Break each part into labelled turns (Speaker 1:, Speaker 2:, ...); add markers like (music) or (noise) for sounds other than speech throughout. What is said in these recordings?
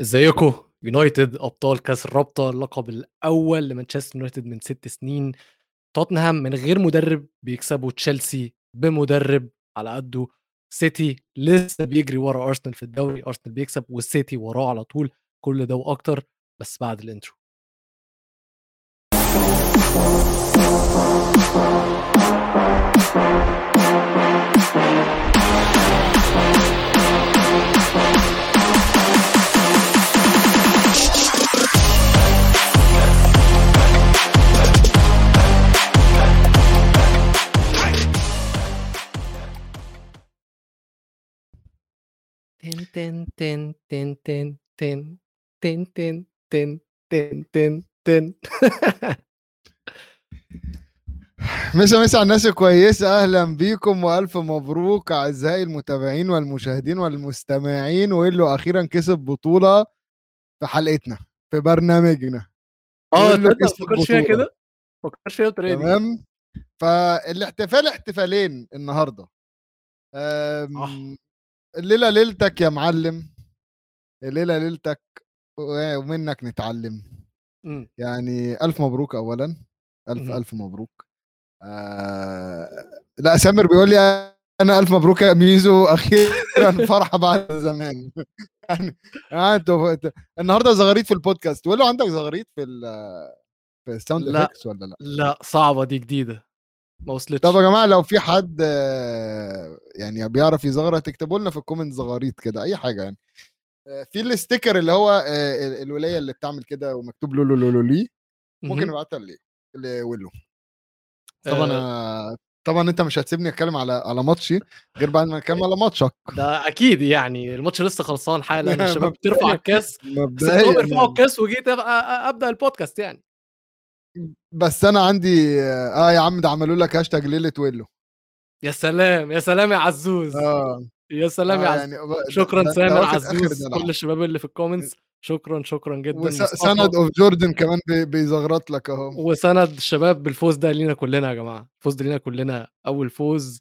Speaker 1: ازيكم؟ يونايتد أبطال كأس الرابطة اللقب الأول لمانشستر يونايتد من ست سنين. توتنهام من غير مدرب بيكسبوا تشيلسي بمدرب على قده. سيتي لسه بيجري ورا أرسنال في الدوري. أرسنال بيكسب والسيتي وراه على طول. كل ده وأكتر بس بعد ال intro. تن تن تن تن تن تن تن تن تن تن تن تن
Speaker 2: مسا مسا على الناس الكويسة أهلا بيكم وألف مبروك أعزائي المتابعين والمشاهدين والمستمعين وإلو أخيرا كسب بطولة في حلقتنا في برنامجنا
Speaker 1: آه ما
Speaker 2: كسب
Speaker 1: فكرتش فيها. كده ما فكرتش فيها بالطريقة دي
Speaker 2: تمام فالاحتفال احتفالين النهاردة أم، الليلة ليلتك يا معلم. الليلة ليلتك ومنك نتعلم.
Speaker 1: مم.
Speaker 2: يعني ألف مبروك أولا. ألف
Speaker 1: مهم.
Speaker 2: ألف مبروك. آه لا سامر بيقول لي أنا ألف مبروك يا ميزو. أخيرا فرحة بعد زمان (laughs) يعني آه، أنتوا انت- النهارده زغاريت في البودكاست. له عندك زغاريت في ال في ال sound
Speaker 1: لا.
Speaker 2: effects ولا لا؟
Speaker 1: لا صعبة دي جديدة. ما وصلتش.
Speaker 2: طب يا جماعة لو في حد آه، يعني بيعرف يزغرط تكتبوا لنا في ال comment زغاريت كده أي حاجة يعني. آه، في ال sticker اللي هو آه، ال- الولية اللي بتعمل كده ومكتوب لولو لولو لي ممكن
Speaker 1: مهم.
Speaker 2: نبعتها ل- لويلو. طبعا
Speaker 1: آه،
Speaker 2: طبعا أنت مش هتسيبني أتكلم على على ماتشي غير بعد ما نتكلم (laughs) على ماتشك.
Speaker 1: ده أكيد يعني الماتش لسه خلصان حالا (laughs) الشباب بترفع الكاس
Speaker 2: مبدئيا
Speaker 1: يرفعوا
Speaker 2: يعني.
Speaker 1: الكاس وجيت أبدأ البودكاست يعني.
Speaker 2: بس أنا عندي آه يا عم ده عملوا لك هاشتاج ليلة ويلو.
Speaker 1: يا سلام يا سلام يا عزوز.
Speaker 2: آه.
Speaker 1: يا سلام يا
Speaker 2: آه،
Speaker 1: عزوز
Speaker 2: يعني ب-
Speaker 1: شكرا سامر عزوز. كل الشباب اللي في ال comments شكرا شكرا جدا.
Speaker 2: وس-
Speaker 1: مصطفى.
Speaker 2: سند of Jordan كمان بي- بيزغرط لك أهو.
Speaker 1: وسند الشباب بالفوز ده لينا كلنا يا جماعة. الفوز ده لينا كلنا. أول فوز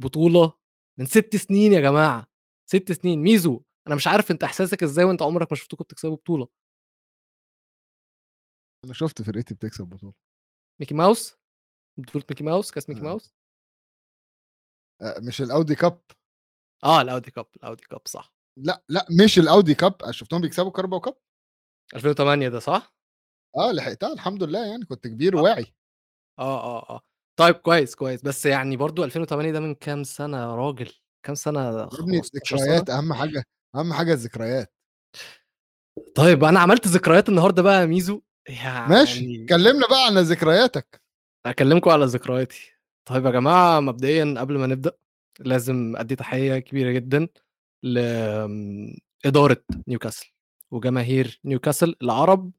Speaker 1: بطولة من ست سنين يا جماعة. ست سنين. ميزو أنا مش عارف أنت إحساسك إزاي وأنت عمرك ما شفتكم بتكسبوا بطولة.
Speaker 2: أنا شفت فرقتي بتكسب بطولة.
Speaker 1: Mickey Mouse؟ بطوله Mickey Mouse؟ كاس Mickey
Speaker 2: آه.
Speaker 1: ماوس؟
Speaker 2: آه، مش ال Audi
Speaker 1: Cup؟ آه ال Audi Cup ال Audi Cup صح.
Speaker 2: لا لا مش ال Audi Cup أنا شفتهم بيكسبوا Carabao Cup.
Speaker 1: 2008 ده صح؟
Speaker 2: آه لحقتها الحمد لله يعني كنت كبير واعي
Speaker 1: آه آه آه. طيب كويس كويس. بس يعني برضو 2008 ده من كام سنة يا راجل؟ كام
Speaker 2: سنة؟ ابني
Speaker 1: 15
Speaker 2: الذكريات أهم حاجة أهم حاجة الذكريات.
Speaker 1: طيب أنا عملت ذكريات النهارده بقى يا ميزو. يعني
Speaker 2: ماشي كلمنا بقى عن ذكرياتك.
Speaker 1: أكلمكم على ذكرياتي. طيب يا جماعة مبدئيا قبل ما نبدأ لازم أدي تحية كبيرة جدا لاداره نيوكاسل وجماهير نيوكاسل العرب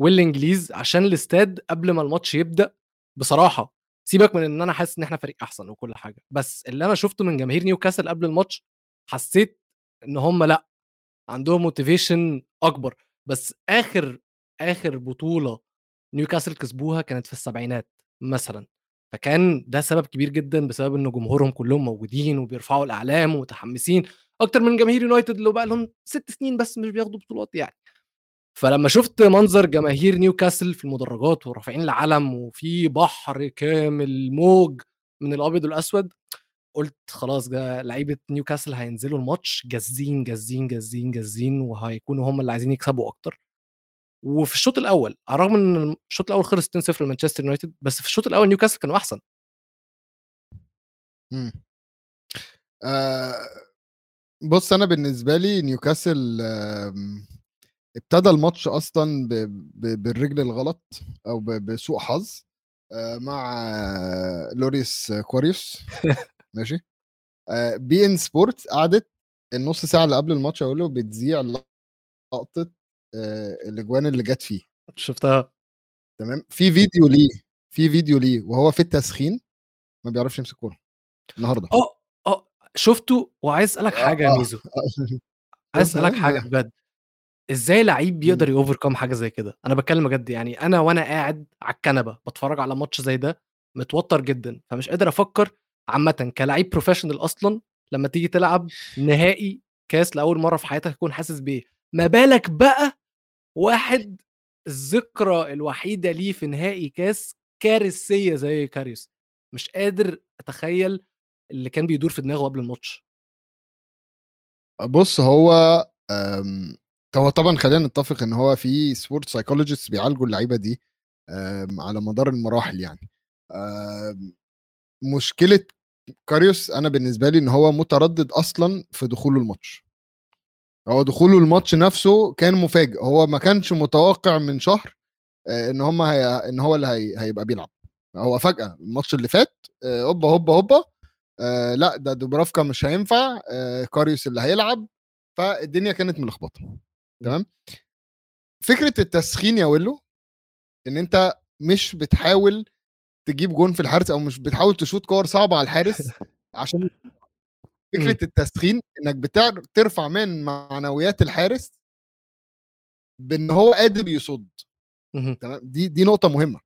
Speaker 1: والإنجليز عشان الإستاد قبل ما الماتش يبدأ. بصراحة سيبك من إن أنا حاسس إن إحنا فريق أحسن وكل حاجة بس اللي أنا شفته من جماهير نيوكاسل قبل الماتش حسيت إن هم لأ عندهم motivation أكبر. بس آخر آخر بطولة نيوكاسل كسبوها كانت في السبعينات مثلا فكان ده سبب كبير جدا بسبب إن جمهورهم كلهم موجودين وبيرفعوا الأعلام ومتحمسين أكتر من جماهير يونايتد اللي بقى لهم ست سنين بس مش بياخدوا بطولات يعني. فلما شفت منظر جماهير نيوكاسل في المدرجات ورافعين العلم وفي بحر كامل موج من الأبيض والأسود قلت خلاص ده لعيبة نيوكاسل هينزلوا الماتش جازين جازين جازين جازين وهيكونوا هم اللي عايزين يكسبوا أكتر. وفي الشوط الأول على الرغم إن الشوط الأول خلص 2-0 لمانشستر يونايتد بس في الشوط الأول نيوكاسل كانوا أحسن.
Speaker 2: مم. آه بص أنا بالنسبة لي نيوكاسل آم، ابتدى الماتش أصلا ب- ب- بالرجل الغلط أو بسوء حظ آه، مع آه، لوريس كاريوس. ماشي؟ آه، beIN Sports قعدت النص ساعة اللي قبل الماتش أقول له بتذيع لقطة آه، الأجوان اللي جت فيه.
Speaker 1: شفتها.
Speaker 2: تمام؟ في فيديو ليه في فيديو ليه وهو في التسخين ما بيعرفش يمسك كوره النهارده.
Speaker 1: آه آه شفته وعايز أسألك حاجة يا
Speaker 2: آه.
Speaker 1: ميزو. (laughs) عايز
Speaker 2: أسألك.
Speaker 1: حاجة بجد. إزاي لعيب بيقدر يوفركم حاجة زي كده؟ أنا بتكلم بجد يعني أنا وأنا قاعد على الكنبة بتفرج على ماتش زي ده متوتر جدا فمش قادر أفكر عامه كلاعب professional أصلا لما تيجي تلعب نهائي كأس لأول مرة في حياتك تكون حاسس بإيه؟ ما بالك بقى واحد الذكرى الوحيدة ليه في نهائي كاس كارثية زي كاريوس مش قادر أتخيل اللي كان بيدور في دماغه قبل الماتش
Speaker 2: بص هو آمم، هو طبعًا خلّينا نتّفق إن هو في sport psychologists بيعالجوا اللعيبة دي آمم، على مدار المراحل يعني. آمم، مشكلة كاريوس أنا بالنسبة لي إن هو متردد أصلًا في دخوله الماتش. هو دخوله الماتش نفسه كان مفاجئ، هو ما كانش متوقع من شهر آآ، إن هم هي إن هو اللي هي هيبقى بيلعب. هو فجأة الماتش اللي فات آآ، هوبا، هوبا، هوبا آآ، لأ ده دوبرافكا مش هينفع آآ، كاريوس اللي هيلعب، فالدنيا كانت ملخبطة، تمام؟ فكرة التسخين يا وله إن أنت مش بتحاول تجيب جون في الحارس أو مش بتحاول تشوط كور صعبة على الحارس (laughs) عشان
Speaker 1: إمم.
Speaker 2: فكرة التسخين إنك بتعر ترفع من معنويات الحارس بإن هو قادر يصُد،. تمام؟ دي دي نقطة مهمة،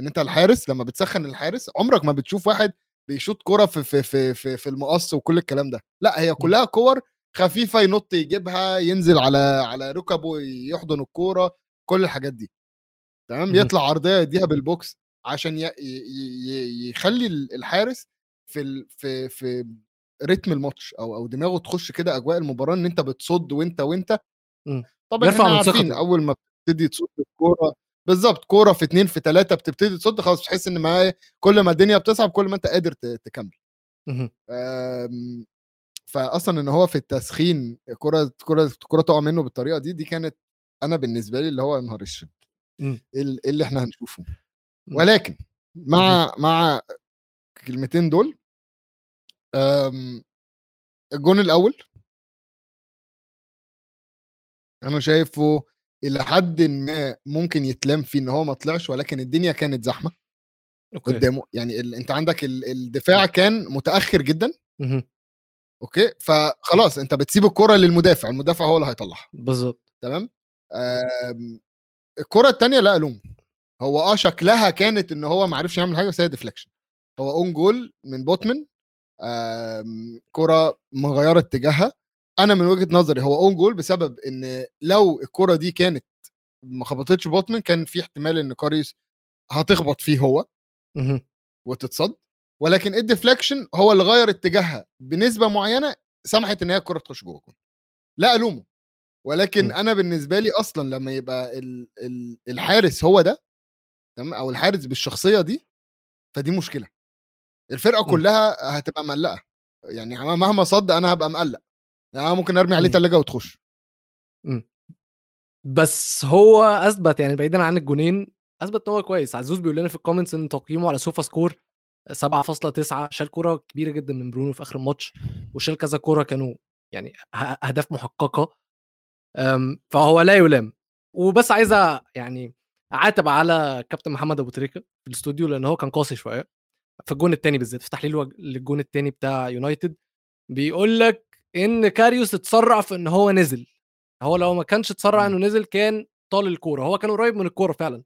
Speaker 2: إن أنت الحارس لمّا بتسخّن الحارس عمرك ما بتشوف واحد بيشوط كورة في في في في في المقص وكل الكلام ده، لأ هي
Speaker 1: إمم.
Speaker 2: كلّها كور خفيفة ينُط يجيبها، ينزل على على ركبه يحضن الكورة، كل الحاجات دي، تمام؟ يطلع عرضية يدّيها بالبوكس عشان يخلّي ال الحارس في في في رتم الماتش أو أو دماغه تخش كده أجواء المباراة إن أنت بتصُد وأنت، وأنت.
Speaker 1: إمم.
Speaker 2: طبعًا
Speaker 1: من
Speaker 2: عارفين. أول ما بتبتدي تصُد الكورة بالضبط، كورة في 2 في 3 بتبتدي تصُد خلاص بتحس إن ما إيه، كل ما الدنيا بتصعب كل ما أنت قادر تكمّل. آمم، فأصلًا إن هو في التسخين الكورة الكورة الكورة تقع منه بالطريقة دي، دي كانت أنا بالنسبة لي اللي هو نهار!
Speaker 1: إمم.
Speaker 2: إيه ال إيه اللي إحنا هنشوفه؟ ولكن. مع مع الكلمتين دول آمم، الجون الأول أنا شايفه إلى حدٍ ما ممكن يتلام فيه إن هو ما طلعش، ولكن الدنيا كانت زحمة
Speaker 1: okay.
Speaker 2: قدّامه، يعني ال أنت عندك ال الدفاع كان متأخر جدًا.
Speaker 1: اهم.
Speaker 2: okay، فخلاص أنت بتسيب الكورة للمدافع، المدافع هو اللي هيطلّعها،
Speaker 1: بالضبط.
Speaker 2: تمام؟ آمم، الكورة التانية لا ألومه، هو آه شكلها كانت إن هو ما عرفش يعمل حاجة بس هي deflection هو own goal من بوتمن آمم، كورة مغيّرة اتجاهها، أنا من وجهة نظري هو own goal بسبب إن لو الكورة دي كانت ما خبطتش بوتمن كان في احتمال إن كاريوس هتخبط فيه هو. وتتصَد، ولكن الdeflection هو اللي غيّر اتجاهها بنسبة معيّنة سمحت إن هي الكورة تخش جوّه الجون. لا ألومه، ولكن
Speaker 1: إمم.
Speaker 2: أنا بالنسبة لي أصلًا لمّا يبقى ال ال الحارس هو ده تمام، أو الحارس بالشخصية دي، فدي مشكلة. الفرقة
Speaker 1: إمم.
Speaker 2: كلّها هتبقى مقلّقة، يعني م مهما صَد أنا هابقى مقلّق، يعني ممكن أرمي عليه
Speaker 1: إمم.
Speaker 2: تلاجة وتخش.
Speaker 1: إمم. بس هو أثبت يعني بعيدًا عن الجونين، أثبت إن هو كويس، عزوز بيقول لنا في الcomments إن تقييمه على sofa score 7.9 شال كورة كبيرة جدًا من برونو في آخر الماتش، وشال كذا كورة كانوا يعني أهداف محققة، آمم، فهو لا يُلام. وبس عايز يعني أعاتب على كابتن محمد أبو تريكة في الإستوديو لأن هو كان قاسي شوية، في الجون التاني بالذات، في تحليله للجون التاني بتاع يونايتد، بيقول لك إن كاريوس اتسرّع في إن هو نزل، هو لو ما كانش اتسرّع
Speaker 2: إمم.
Speaker 1: إنه نزل كان طال الكورة، هو كان قريب من الكورة فعلًا.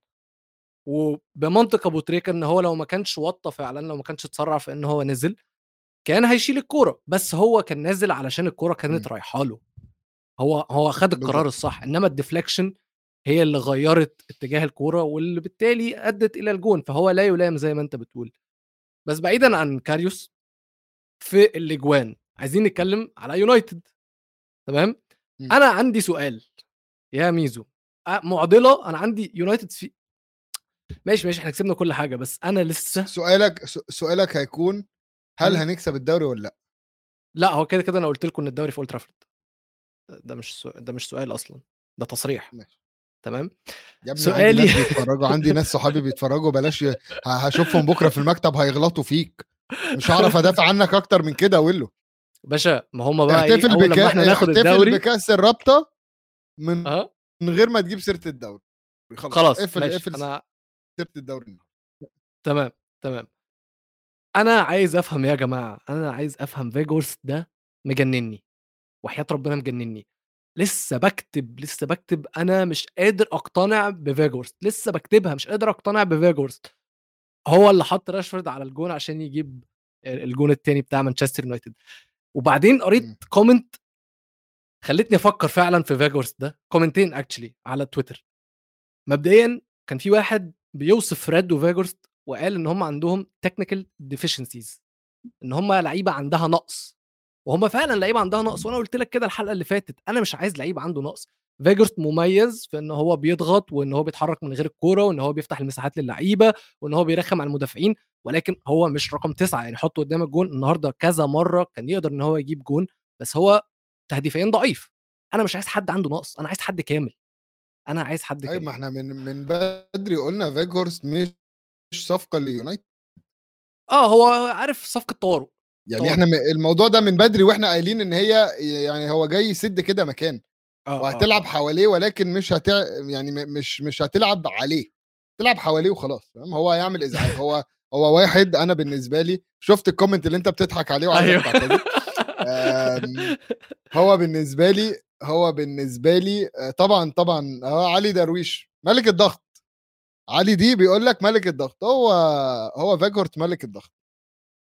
Speaker 1: وبمنطق أبو تريكة إن هو لو ما كانش وطّى فعلًا، لو ما كانش اتسرّع في إن هو نزل، كان هيشيل الكورة، بس هو كان نازل علشان الكورة كانت
Speaker 2: إمم.
Speaker 1: رايحة له. هو هو خَد القرار. الصح، إنما ال deflection هي اللي غيّرت اتجاه الكورة، واللي بالتالي أدّت إلى الجون، فهو لا يُلام زي ما أنت بتقول. بس بعيدًا عن كاريوس، في الأجوان، عايزين نتكلم على يونايتد، تمام؟
Speaker 2: إمم.
Speaker 1: أنا عندي سؤال يا ميزو، أ مُعضلة أنا عندي يونايتد في ماشي، ماشي إحنا كسبنا كل حاجة، بس أنا
Speaker 2: س
Speaker 1: لسه
Speaker 2: سؤالك سؤالك هيكون هل
Speaker 1: إمم.
Speaker 2: هنكسب الدوري والّا لأ؟
Speaker 1: لأ، هو كده، كده أنا قُلت لكم إن الدوري في trafford ده مش س ده مش سؤال أصلًا، ده تصريح،
Speaker 2: ماشي.
Speaker 1: تمام؟
Speaker 2: يا ابني عندي
Speaker 1: سؤالي
Speaker 2: ناس بيتفرّجوا، عندي ناس صحابي بيتفرّجوا بلاش ه هاشوفهم بُكرة في المكتب هيغلطوا فيك، مش هاعرف أدافع عنك أكتر من كده وِلّو.
Speaker 1: باشا ما هم بقى إيه،
Speaker 2: احتفل
Speaker 1: أول
Speaker 2: بك
Speaker 1: لمّا إحنا ناخد الدوري
Speaker 2: بكأس الرابطة من
Speaker 1: أها.
Speaker 2: من غير ما تجيب سيرة الدوري، خلاص
Speaker 1: خلاص
Speaker 2: اقفل اقفل
Speaker 1: أنا
Speaker 2: سيرة الدوري.
Speaker 1: تمام، تمام. أنا عايز أفهم يا جماعة، أنا عايز أفهم فيخورست ده مجنّني، وحياة ربنا مجنّني، لسه باكتب، لسه باكتب أنا مش قادر أقتنع بفيخورست، لسه باكتبها مش قادر أقتنع بفيخورست، هو اللي حَط راشفورد على الجون عشان يجيب الجون التاني بتاع مانشستر يونايتد، وبعدين قريت
Speaker 2: إمم.
Speaker 1: comment خلّتني أفكّر فعلًا في فيخورست ده، comment ين actually على تويتر. مبدئيًا كان في واحد بيوصف فريد وفيخورست وقال إن هم عندهم technical deficiencies إن هم لعيبة عندها نقص، وهم فعلًا لعيبة عندها نقص، وأنا قُلت لك كده الحلقة اللي فاتت، أنا مش عايز لعيب عنده نقص، فيخورست مميز في إن هو بيضغط، وإن هو بيتحرك من غير الكورة، وإن هو بيفتح المساحات للعيبة، وإن هو بيرخّم على المدافعين، ولكن هو مش رقم 9 يعني حطه قدام الجون، النهارده كذا مرّة كان يقدر إن هو يجيب جون، بس هو تهديفيًا ضعيف، أنا مش عايز حد عنده نقص، أنا عايز حد كامل، أنا عايز حد
Speaker 2: أيوه
Speaker 1: كامل.
Speaker 2: ما إحنا من من بدري قُلنا فيجهورست مش صفقة ليونايتد.
Speaker 1: آه، هو عارف صفقة طوارئ.
Speaker 2: يعني. إحنا م الموضوع ده من بدري وإحنا قايلين إن هي يعني هو جاي يسد كده مكان،
Speaker 1: آه، آه،
Speaker 2: وهتلعب
Speaker 1: آه.
Speaker 2: حواليه ولكن مش هت يعني مش مش هتلعب عليه، تلعب حواليه وخلاص، فاهم، هو هيعمل إزعاج، هو هو واحد أنا بالنسبة لي شُفت الcomment اللي أنت بتضحك عليه وعايزك
Speaker 1: أيوه.
Speaker 2: آمم، هو بالنسبة لي هو بالنسبة لي آآ طبعًا، طبعًا آه، علي درويش مَلِك الضغط، علي دي بيقول لك مَلِك الضغط، هو هو فيجهورست مَلِك الضغط.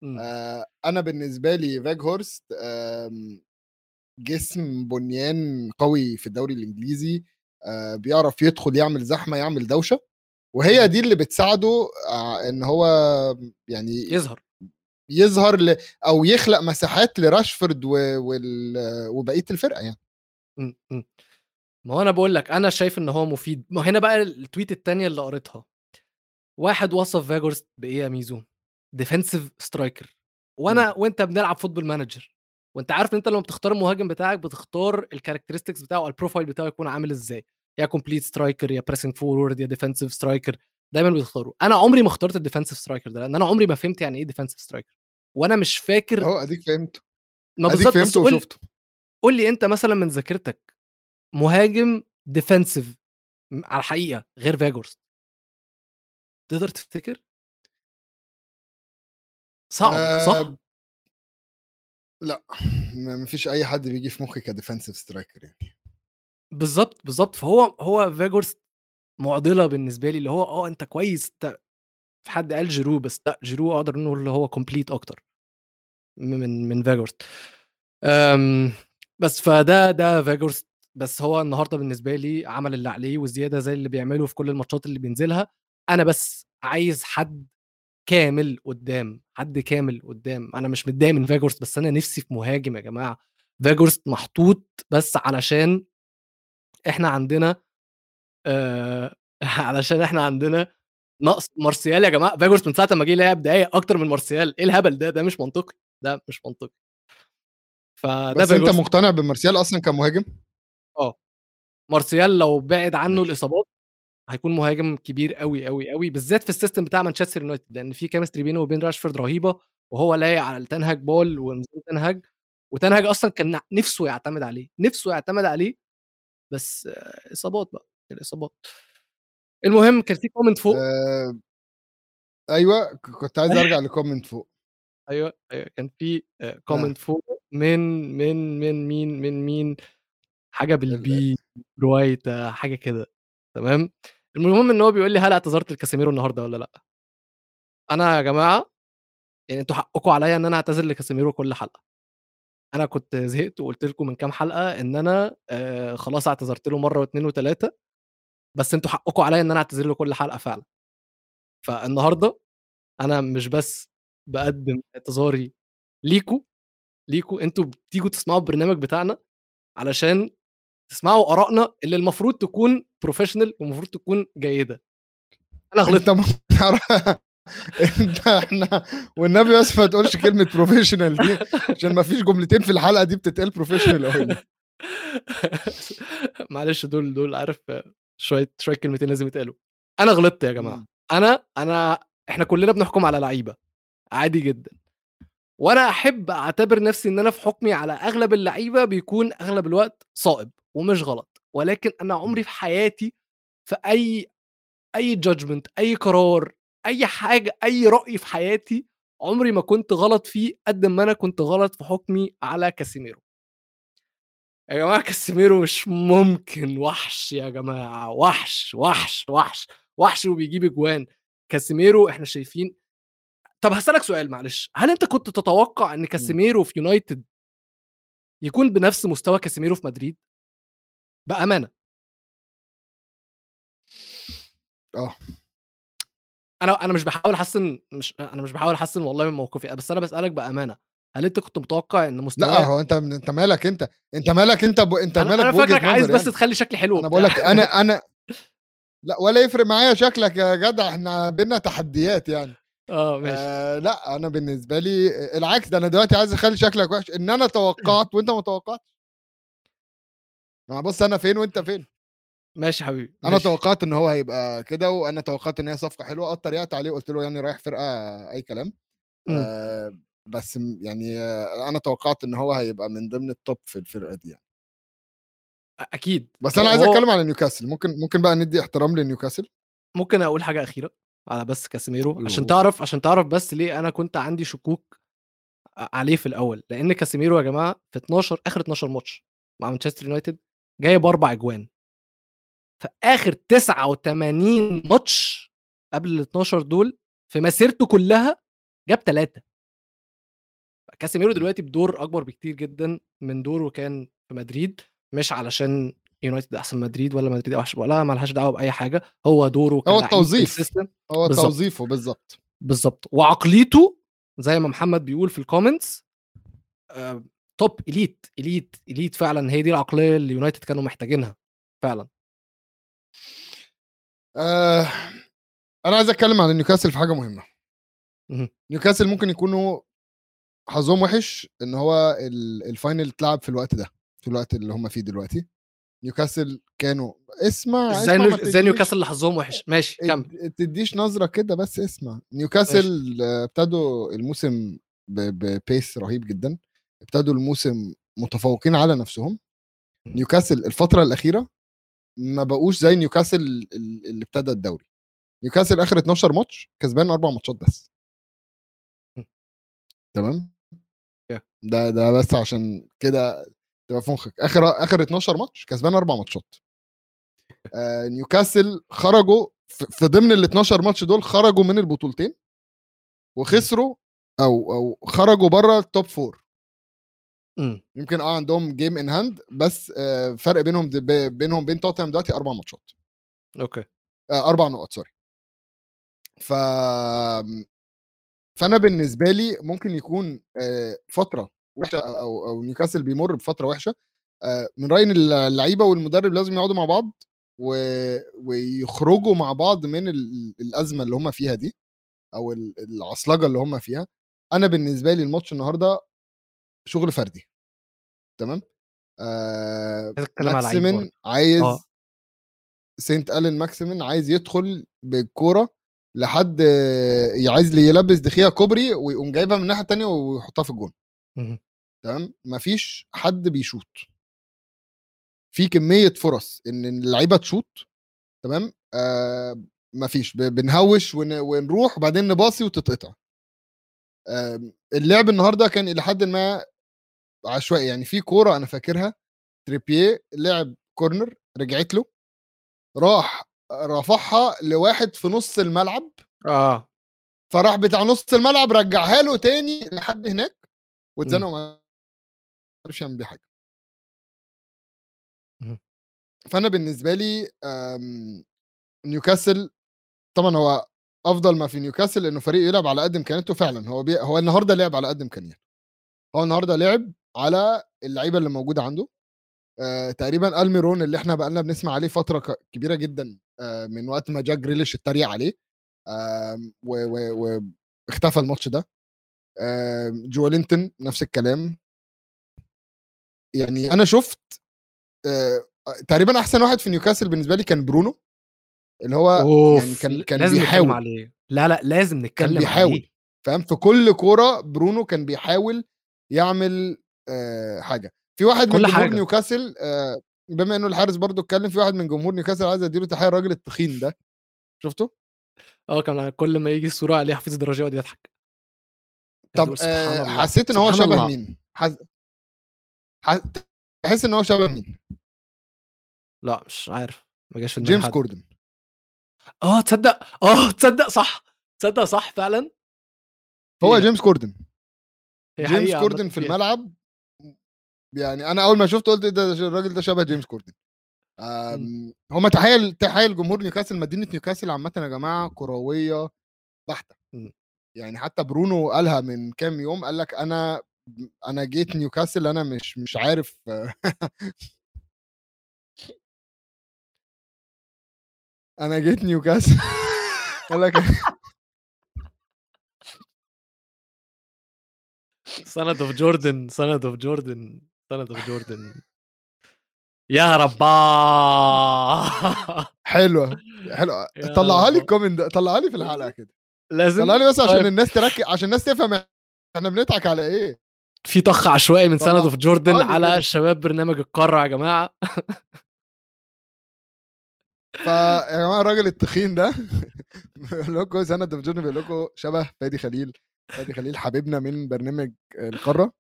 Speaker 1: إمم.
Speaker 2: آآ أنا بالنسبة لي فيجهورست آمم، جسم بُنيان قوي في الدوري الإنجليزي، آآ بيعرف يدخل يعمل زحمة، يعمل دوشة، وهي
Speaker 1: اهم.
Speaker 2: دي اللي بتساعده آآ إن هو يعني
Speaker 1: يظهر.
Speaker 2: يظهر ل أو يخلق مساحات لراشفورد و وال وبقية الفرقة يعني.
Speaker 1: إمم، إمم. ما هو أنا باقول لك أنا شايف إن هو مفيد، ما هنا بقى ال tweet التانية اللي قريتها، واحد وصف فيخورست بإيه يا ميزو، defensive striker
Speaker 2: إمم.
Speaker 1: وأنا وأنت بنلعب football manager وأنت عارف إن أنت لمّا بتختار المهاجم بتاعك بتختار ال characteristics بتاعه أو ال profile بتاعه يكون عامل إزاي، يا complete striker يا pressing forward يا defensive striker دايمًا بيختاروا، أنا عمري ما اخترت الdefensive striker ده، لأن أنا عمري ما فهمت يعني إيه defensive striker وأنا مش فاكر
Speaker 2: أهو أديك فهمته،
Speaker 1: ما بس
Speaker 2: فهمته وشُفته.
Speaker 1: قُل لي أنت مثلًا من ذاكرتك مهاجم م على الحقيقة غير فيجورست. تقدر تفتكر؟ صعب، صح؟
Speaker 2: آآ لأ، ما فيش أي حد بييجي في مخي كdefensive striker يعني.
Speaker 1: بالضبط، بالضبط، فهو هو فيجورست مُعضلة بالنسبة لي، اللي هو آه أنت كويس أنت في حد قال جيرو بس لأ، جيرو أقدر نقول اللي هو أكتر م من من فيجورست. آمم، بس فده ده فيجورست، بس هو النهارده بالنسبة لي عمل اللي عليه وزيادة زي اللي بيعمله في كل الماتشات اللي بينزلها، أنا بس عايز حد كامل قدّام، حد كامل قدّام، أنا مش متضايق من فيجورست بس أنا نِفْسي في مهاجم يا جماعة، فيجورست محطوط بس علشان إحنا عندنا آآ (laughs) علشان إحنا عندنا نقص مارسيال يا جماعة، فيجورست من ساعة أمّا جه لعب دقايق أكتر من مارسيال، إيه الهبل ده، ده مش منطقي، ده مش منطقي. فده
Speaker 2: بس أنت
Speaker 1: فيجورست.
Speaker 2: مقتنع بمارسيال أصلًا كمهاجم؟
Speaker 1: آه، مارسيال لو بعِد عنه
Speaker 2: ماشي.
Speaker 1: هيكون مهاجم كبير أوي، أوي، أوي، بالذات في الsystem بتاع مانشستر يونايتد، لإن في chemistry بينه وبين راشفورد رهيبة، وهو لايق على التنهاج ball ونظام تنهاج، وتنهاج أصلًا كان نِفْسه يعتمد عليه، نِفْسه يعتمد عليه، بس إصابات بقى، الإصابات. المهم كان في comment فوق
Speaker 2: آآ أيوه، ك كنت عايز أرجع (laughs) لcomment فوق.
Speaker 1: أيوه، أيوه، كان في آآ
Speaker 2: آه.
Speaker 1: comment فوق من من من مين، من مين، حاجة
Speaker 2: ال
Speaker 1: بالB روايتة حاجة كده، تمام، المهم إن هو بيقول لي: "هل اعتذرت لكاسيميرو النهارده والّا لأ؟" أنا يا جماعة يعني أنتم حقكم عليّا إن أنا أعتذر لكاسيميرو كل حلقة. أنا كنت زهقت وقُلت لكم من كام حلقة إن أنا آآ خلاص اعتذرت له مرّة و2 و3 بس أنتم حقكم عليّا إن أنا أعتذر له كل حلقة فعلًا. فالنهاردة أنا مش بس باقدّم اعتذاري ليكم، ليكم أنتم بتيجوا تسمعوا البرنامج بتاعنا علشان تسمعوا آرائنا اللي المفروض تكون professional والمفروض تكون جيدة. أنا
Speaker 2: أنت
Speaker 1: غلطت.
Speaker 2: م أنت إحنا والنبي بس ما تقولش كلمة professional دي عشان ما فيش جملتين في الحلقة دي بتتقال professional أوي. (laughs)
Speaker 1: معلش دول دول عارف شوية شوية كلمتين لازم يتقالوا. أنا غلطت يا جماعة،
Speaker 2: إمم.
Speaker 1: أنا أنا إحنا كلنا بنحكم على لعيبة، عادي جدًا. وأنا أحب أعتبر نفسي إن أنا في حكمي على أغلب اللعيبة بيكون أغلب الوقت صائب ومش غلط، ولكن أنا
Speaker 2: إمم.
Speaker 1: عمري في حياتي في أي أي judgment أي قرار، أي حاجة، أي رأي في حياتي، عمري ما كنت غلط فيه قد ما أنا كنت غلط في حكمي على كاسيميرو. يا جماعة كاسيميرو مش ممكن وحش يا جماعة، وحش، وحش، وحش، وحش وبيجيب أجوان. كاسيميرو إحنا شايفين طب هاسألك سؤال معلش، هل أنت كنت تتوقع إن
Speaker 2: إمم.
Speaker 1: كاسيميرو في يونايتد يكون بنفس مستوى كاسيميرو في مدريد بأمانة
Speaker 2: آه
Speaker 1: أنا أنا مش بحاول أحسن مش أنا مش بحاول أحسن والله من موقفي بس أنا بسألك بأمانة هل أنت كنت متوقع إن مستوى
Speaker 2: لا هو أنت أنت مالك أنت أنت مالك أنت ب... أنت
Speaker 1: أنا,
Speaker 2: مالك
Speaker 1: أنا
Speaker 2: بوجهة
Speaker 1: فاكرك عايز
Speaker 2: نظر
Speaker 1: بس
Speaker 2: يعني.
Speaker 1: تخلي شكلي حلو أنا.
Speaker 2: بقول لك أنا (laughs) أنا لأ ولا يفرق معايا شكلك يا جدع إحنا بينا تحديات يعني
Speaker 1: آه ماشي.
Speaker 2: آه لا أنا بالنسبة لي العكس ده أنا دلوقتي عايز أخلي شكلك وحش إن أنا توقعت وأنت ما توقعتش. ما بص أنا فين وأنت فين.
Speaker 1: ماشي حبيبي
Speaker 2: أنا
Speaker 1: ماشي.
Speaker 2: توقعت إن هو هيبقى كده وأنا توقعت إن هي صفقة حلوة اتريقت عليه قلت له يعني رايح فرقة أي كلام. آه بس يعني آه أنا توقعت إن هو هيبقى من ضمن ال top في الفرقة دي يعني.
Speaker 1: أكيد.
Speaker 2: بس أنا عايز
Speaker 1: هو-
Speaker 2: أتكلم على نيوكاسل ممكن ممكن بقى ندي احترام لنيوكاسل؟
Speaker 1: ممكن أقول حاجة أخيرة؟ على بس كاسيميرو عشان. تعرف عشان تعرف بس ليه أنا كنت عندي شكوك عليه في الأول. لأن كاسيميرو يا جماعة في 12 آخر 12 ماتش مع مانشستر يونايتد جايب أربع أجوان. في اخر 89 ماتش قبل ال 12 دول في مسيرته كلها جاب ثلاثة كاسيميرو دلوقتي بدور أكبر بكتير جدا من دوره كان في مدريد مش علشان يونايتد أحسن مدريد ولا مدريد احسن ولا مالهاش دعوة بأي حاجة. هو دوره
Speaker 2: هو التوظيف. هو. توظيفه بالظبط.
Speaker 1: بالظبط. وعقليته زي ما محمد بيقول في ال comments آه، top elite elite elite فعلا. هي دي العقلية اللي يونايتد كانوا محتاجينها فعلا.
Speaker 2: آه أنا عايز أتكلم عن نيوكاسل في حاجة مهمة.
Speaker 1: مهم.
Speaker 2: نيوكاسل ممكن يكونوا حظهم وحش إن هو ال- ال final اتلعب في الوقت ده في الوقت اللي هم فيه دلوقتي. نيوكاسل كانوا اسمع
Speaker 1: إزاي
Speaker 2: اسمع تديش-
Speaker 1: نيوكاسل حظهم وحش؟ ماشي كمل.
Speaker 2: تديش نظرة كده بس اسمع. نيوكاسل آه، ابتدوا الموسم ب- ب pace رهيب جدا. ابتدوا الموسم متفوقين على نفسهم. نيوكاسل الفترة الأخيرة ما بقوش زي نيوكاسل ال- اللي ابتدى الدوري. نيوكاسل آخر 12 ماتش كسبان أربع ماتشات بس. تمام. ده ده بس عشان كده تبقى في مخك. آخر آخر 12 ماتش كسبان أربع ماتشات. آه نيوكاسل خرجوا في ضمن ال 12 ماتش دول خرجوا من البطولتين وخسروا أو أو خرجوا بره ال top
Speaker 1: four.
Speaker 2: يمكن آه عندهم game in hand بس آه فرق بينهم بينهم بين توتنهام دلوقتي أربع ماتشات.
Speaker 1: أوكي.
Speaker 2: آه أربع نقط sorry ف فأنا بالنسبة لي ممكن يكون آه فترة وحشة أو أو نيوكاسل بيمر بفترة وحشة. آه من رايي إن اللعيبة والمدرب لازم يقعدوا مع بعض و... ويخرجوا مع بعض من ال... الأزمة اللي هم فيها دي أو ال- العصلجة اللي هم فيها. أنا بالنسبة لي الماتش النهارده شغل فردي. تمام؟ آه ماكسيمن. عايز
Speaker 1: آه.
Speaker 2: سانت ماكسيمن عايز يدخل بالكورة لحد آه، عايز يلبس ديخيا كوبري ويقوم جايبها من الناحية الثانية ويحطها في الجون. تمام؟ مفيش حد بيشوط. في كمية فرص إن اللعيبة تشوط تمام؟ آه مفيش بنهوش ون- ونروح وبعدين نباصي وتتقطع. آه اللعب النهارده كان إلى حد ما عشوائي. يعني في كورة أنا فاكرها تريبيه لعب كورنر رجعت له راح رفعها لواحد في نص الملعب.
Speaker 1: آه.
Speaker 2: فراح بتاع نص الملعب رجعها له تاني لحد هناك. واتزنقوا ما عرفش يعمل بيه
Speaker 1: حاجة.
Speaker 2: فأنا بالنسبة لي آم، نيوكاسل طبعا هو أفضل ما في نيوكاسل إنه فريق يلعب على قد إمكانياته فعلا. هو بي... هو النهارده لعب على قد إمكانياته. هو النهارده لعب على اللعيبة اللي موجودة عنده. آه تقريبا ألميرون اللي إحنا بقالنا بنسمع عليه فترة ك- كبيرة جدا آه من وقت ما جا جريليش اتريق عليه. آم، و- و- واختفى الماتش ده. جوالينتون نفس الكلام. يعني أنا شفت آه، تقريبا أحسن واحد في نيوكاسل بالنسبة لي كان برونو اللي هو
Speaker 1: أوف
Speaker 2: يعني كان كان
Speaker 1: لازم نتكلم
Speaker 2: بيحاول.
Speaker 1: عليه. لا لا لازم
Speaker 2: كان
Speaker 1: نتكلم
Speaker 2: بيحاول
Speaker 1: عليه.
Speaker 2: فاهم؟ في كل كورة برونو كان بيحاول يعمل آه حاجة. في واحد من
Speaker 1: كل
Speaker 2: جمهور
Speaker 1: حاجة.
Speaker 2: نيوكاسل آه بما إنه الحارس برضو اتكلم في واحد من جمهور نيوكاسل عايز أديله تحية الراجل التخين ده. شفته؟
Speaker 1: آه كان كل ما يجي الصورة عليه حفيظ الدرجة يقعد يضحك.
Speaker 2: طب آه. حسيت إن هو شبه
Speaker 1: الله.
Speaker 2: مين حس... حس... تحس إن هو شبه مين
Speaker 1: لا مش عارف ما جاش في
Speaker 2: جيمس. كوردن
Speaker 1: آه تصدق آه تصدق صح تصدق صح فعلا
Speaker 2: هو. جيمس كوردن جيمس كوردن في. الملعب يعني أنا أول ما شفته قلت إيه ده الراجل ده شبه جيمس كوردن
Speaker 1: إمم.
Speaker 2: آمم، هم تحيه تحيه لجمهور نيوكاسل مدينة نيوكاسل عامة يا جماعة كروية بحتة
Speaker 1: إمم.
Speaker 2: يعني حتى برونو قالها من كام يوم قال لك أنا أنا جيت نيوكاسل أنا مش مش عارف. (laughs) أنا جيت نيوكاسل. (laughs) قال لك
Speaker 1: son of Jordan son of Jordan son of Jordan. يا رباه
Speaker 2: حلوة
Speaker 1: حلوة. (laughs)
Speaker 2: طلعها لي. ال comment طلعها لي في الحلقة كده.
Speaker 1: لازم
Speaker 2: طلعها لي بس عشان
Speaker 1: طيب.
Speaker 2: الناس تركز عشان الناس تفهم إحنا بنضحك على إيه
Speaker 1: في طخ عشوائي من سند
Speaker 2: طلع-
Speaker 1: of Jordan
Speaker 2: طلع لي
Speaker 1: على. شباب برنامج القاره يا جماعة
Speaker 2: فيا جماعة الراجل التخين ده (laughs) بيقول لكم سند of Jordan بيقول لكم شبه فادي خليل فادي خليل حبيبنا من برنامج القاره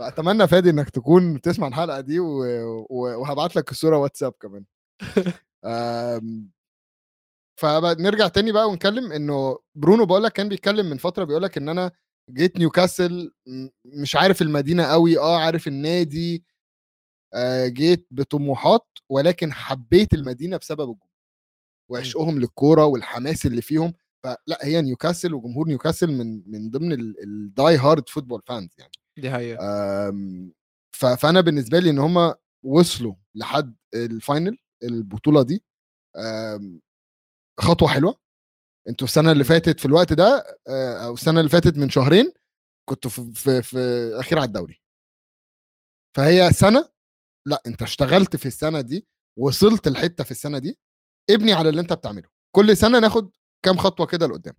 Speaker 2: فأتمنى فادي إنك تكون بتسمع الحلقة دي و... و... وهبعت لك الصورة واتساب كمان. (laughs) فنرجع تاني بقى ونتكلم إنه برونو بقول لك كان بيتكلم من فترة بيقول لك إن أنا جيت نيوكاسل مش عارف المدينة قوي آه عارف النادي آه جيت بطموحات ولكن حبيت المدينة بسبب الجمهور. وعشقهم للكورة والحماس اللي فيهم. فلا هي نيوكاسل وجمهور نيوكاسل من من ضمن ال die-hard football fans يعني.
Speaker 1: دي حقيقة.
Speaker 2: آم، ف- فأنا بالنسبة لي إن هم وصلوا لحد ال final البطولة دي آم، خطوة حلوة. أنتوا السنة اللي. فاتت في الوقت ده آه، أو السنة اللي فاتت من شهرين كنتوا في, في, في أخير على الدوري. فهي سنة لا انت اشتغلت في السنة دي وصلت لحتة في السنة دي ابني على اللي انت بتعمله. كل سنة ناخد كام خطوة كده لقدام.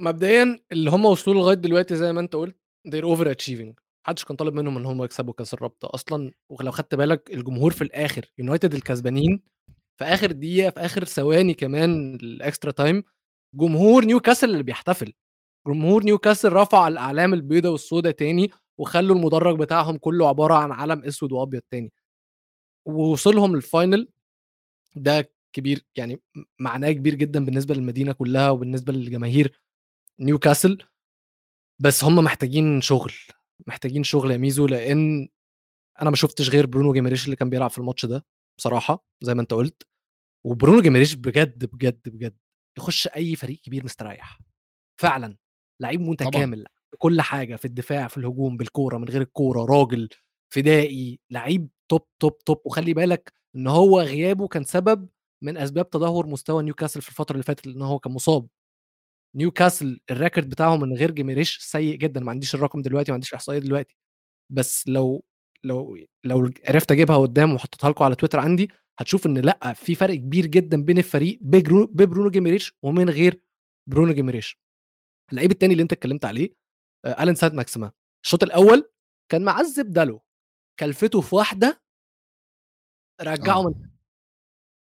Speaker 1: مبدئيا اللي هم وصلوا لغاية دلوقتي زي ما انت قلت they're overachieving محدش كان طالب منهم إن هم يكسبوا كأس الرابطة أصلا. ولو خدت بالك الجمهور في الآخر يونايتد الكسبانين في آخر دقيقة في آخر ثواني كمان ال extra time جمهور نيوكاسل اللي بيحتفل. جمهور نيوكاسل رفع الأعلام البيضاء والسوداء تاني وخلوا المدرج بتاعهم كله عبارة عن علم أسود وأبيض تاني. ووصلهم لل final ده كبير يعني معناه كبير جدا بالنسبة للمدينة كلها وبالنسبة للجماهير نيوكاسل. بس هم محتاجين شغل. محتاجين شغل يا ميزو لأن أنا ما شفتش غير برونو جيميريش اللي كان بيلعب في الماتش ده بصراحة زي ما أنت قلت. وبرونو جيميريش بجد بجد بجد يخش أي فريق كبير مستريح. فعلا لعيب متكامل كل حاجة في الدفاع في الهجوم بالكورة من غير الكورة راجل فدائي لعيب top top top وخلي بالك إن هو غيابه كان سبب من أسباب تدهور مستوى نيوكاسل في الفترة اللي فاتت لأن هو كان مصاب. نيوكاسل ال record بتاعهم من غير جيميريش سيء جدا. ما عنديش الرقم دلوقتي ما عنديش إحصائية دلوقتي. بس لو لو لو عرفت أجيبها قدام وحطيتها لكم على تويتر عندي هتشوف إن لأ في فرق كبير جدا بين الفريق ببرونو جيميريش ومن غير برونو جيميريش. اللعيب التاني اللي أنت اتكلمت عليه آه، ألان سانت ماكسيمان. الشوط الأول كان معذب دالو كلفته في واحدة رجعه
Speaker 2: آه.
Speaker 1: من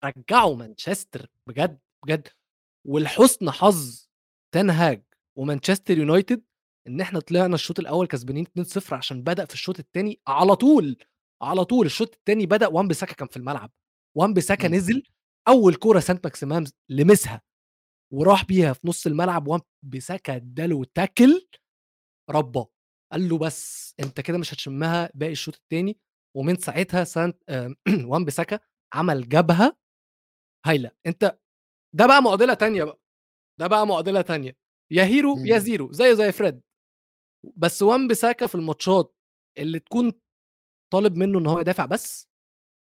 Speaker 1: رجعه مانشستر. بجد بجد. ولحسن حظ تنهاج ومانشستر يونايتد إن إحنا طلعنا الشوط الأول كسبانين 2-0 عشان بدأ في الشوط الثاني على طول على طول. الشوط الثاني بدأ وان بيساكا كان في الملعب. وان بيساكا
Speaker 2: مم.
Speaker 1: نزل أول كورة سانت ماكسيمان لمسها وراح بيها في نص الملعب وان بيساكا اداله tackle ربه. قال له بس أنت كده مش هتشمها باقي الشوط الثاني ومن ساعتها سانت (clears throat) وان بيساكا عمل جبهة هايلة. أنت ده بقى معضله تانية بقى. ده بقى معضلة تانية. يا hero يا
Speaker 2: مم.
Speaker 1: zero زيه زي فريد. بس وان بيساكا في الماتشات اللي تكون طالب منه إن هو يدافع بس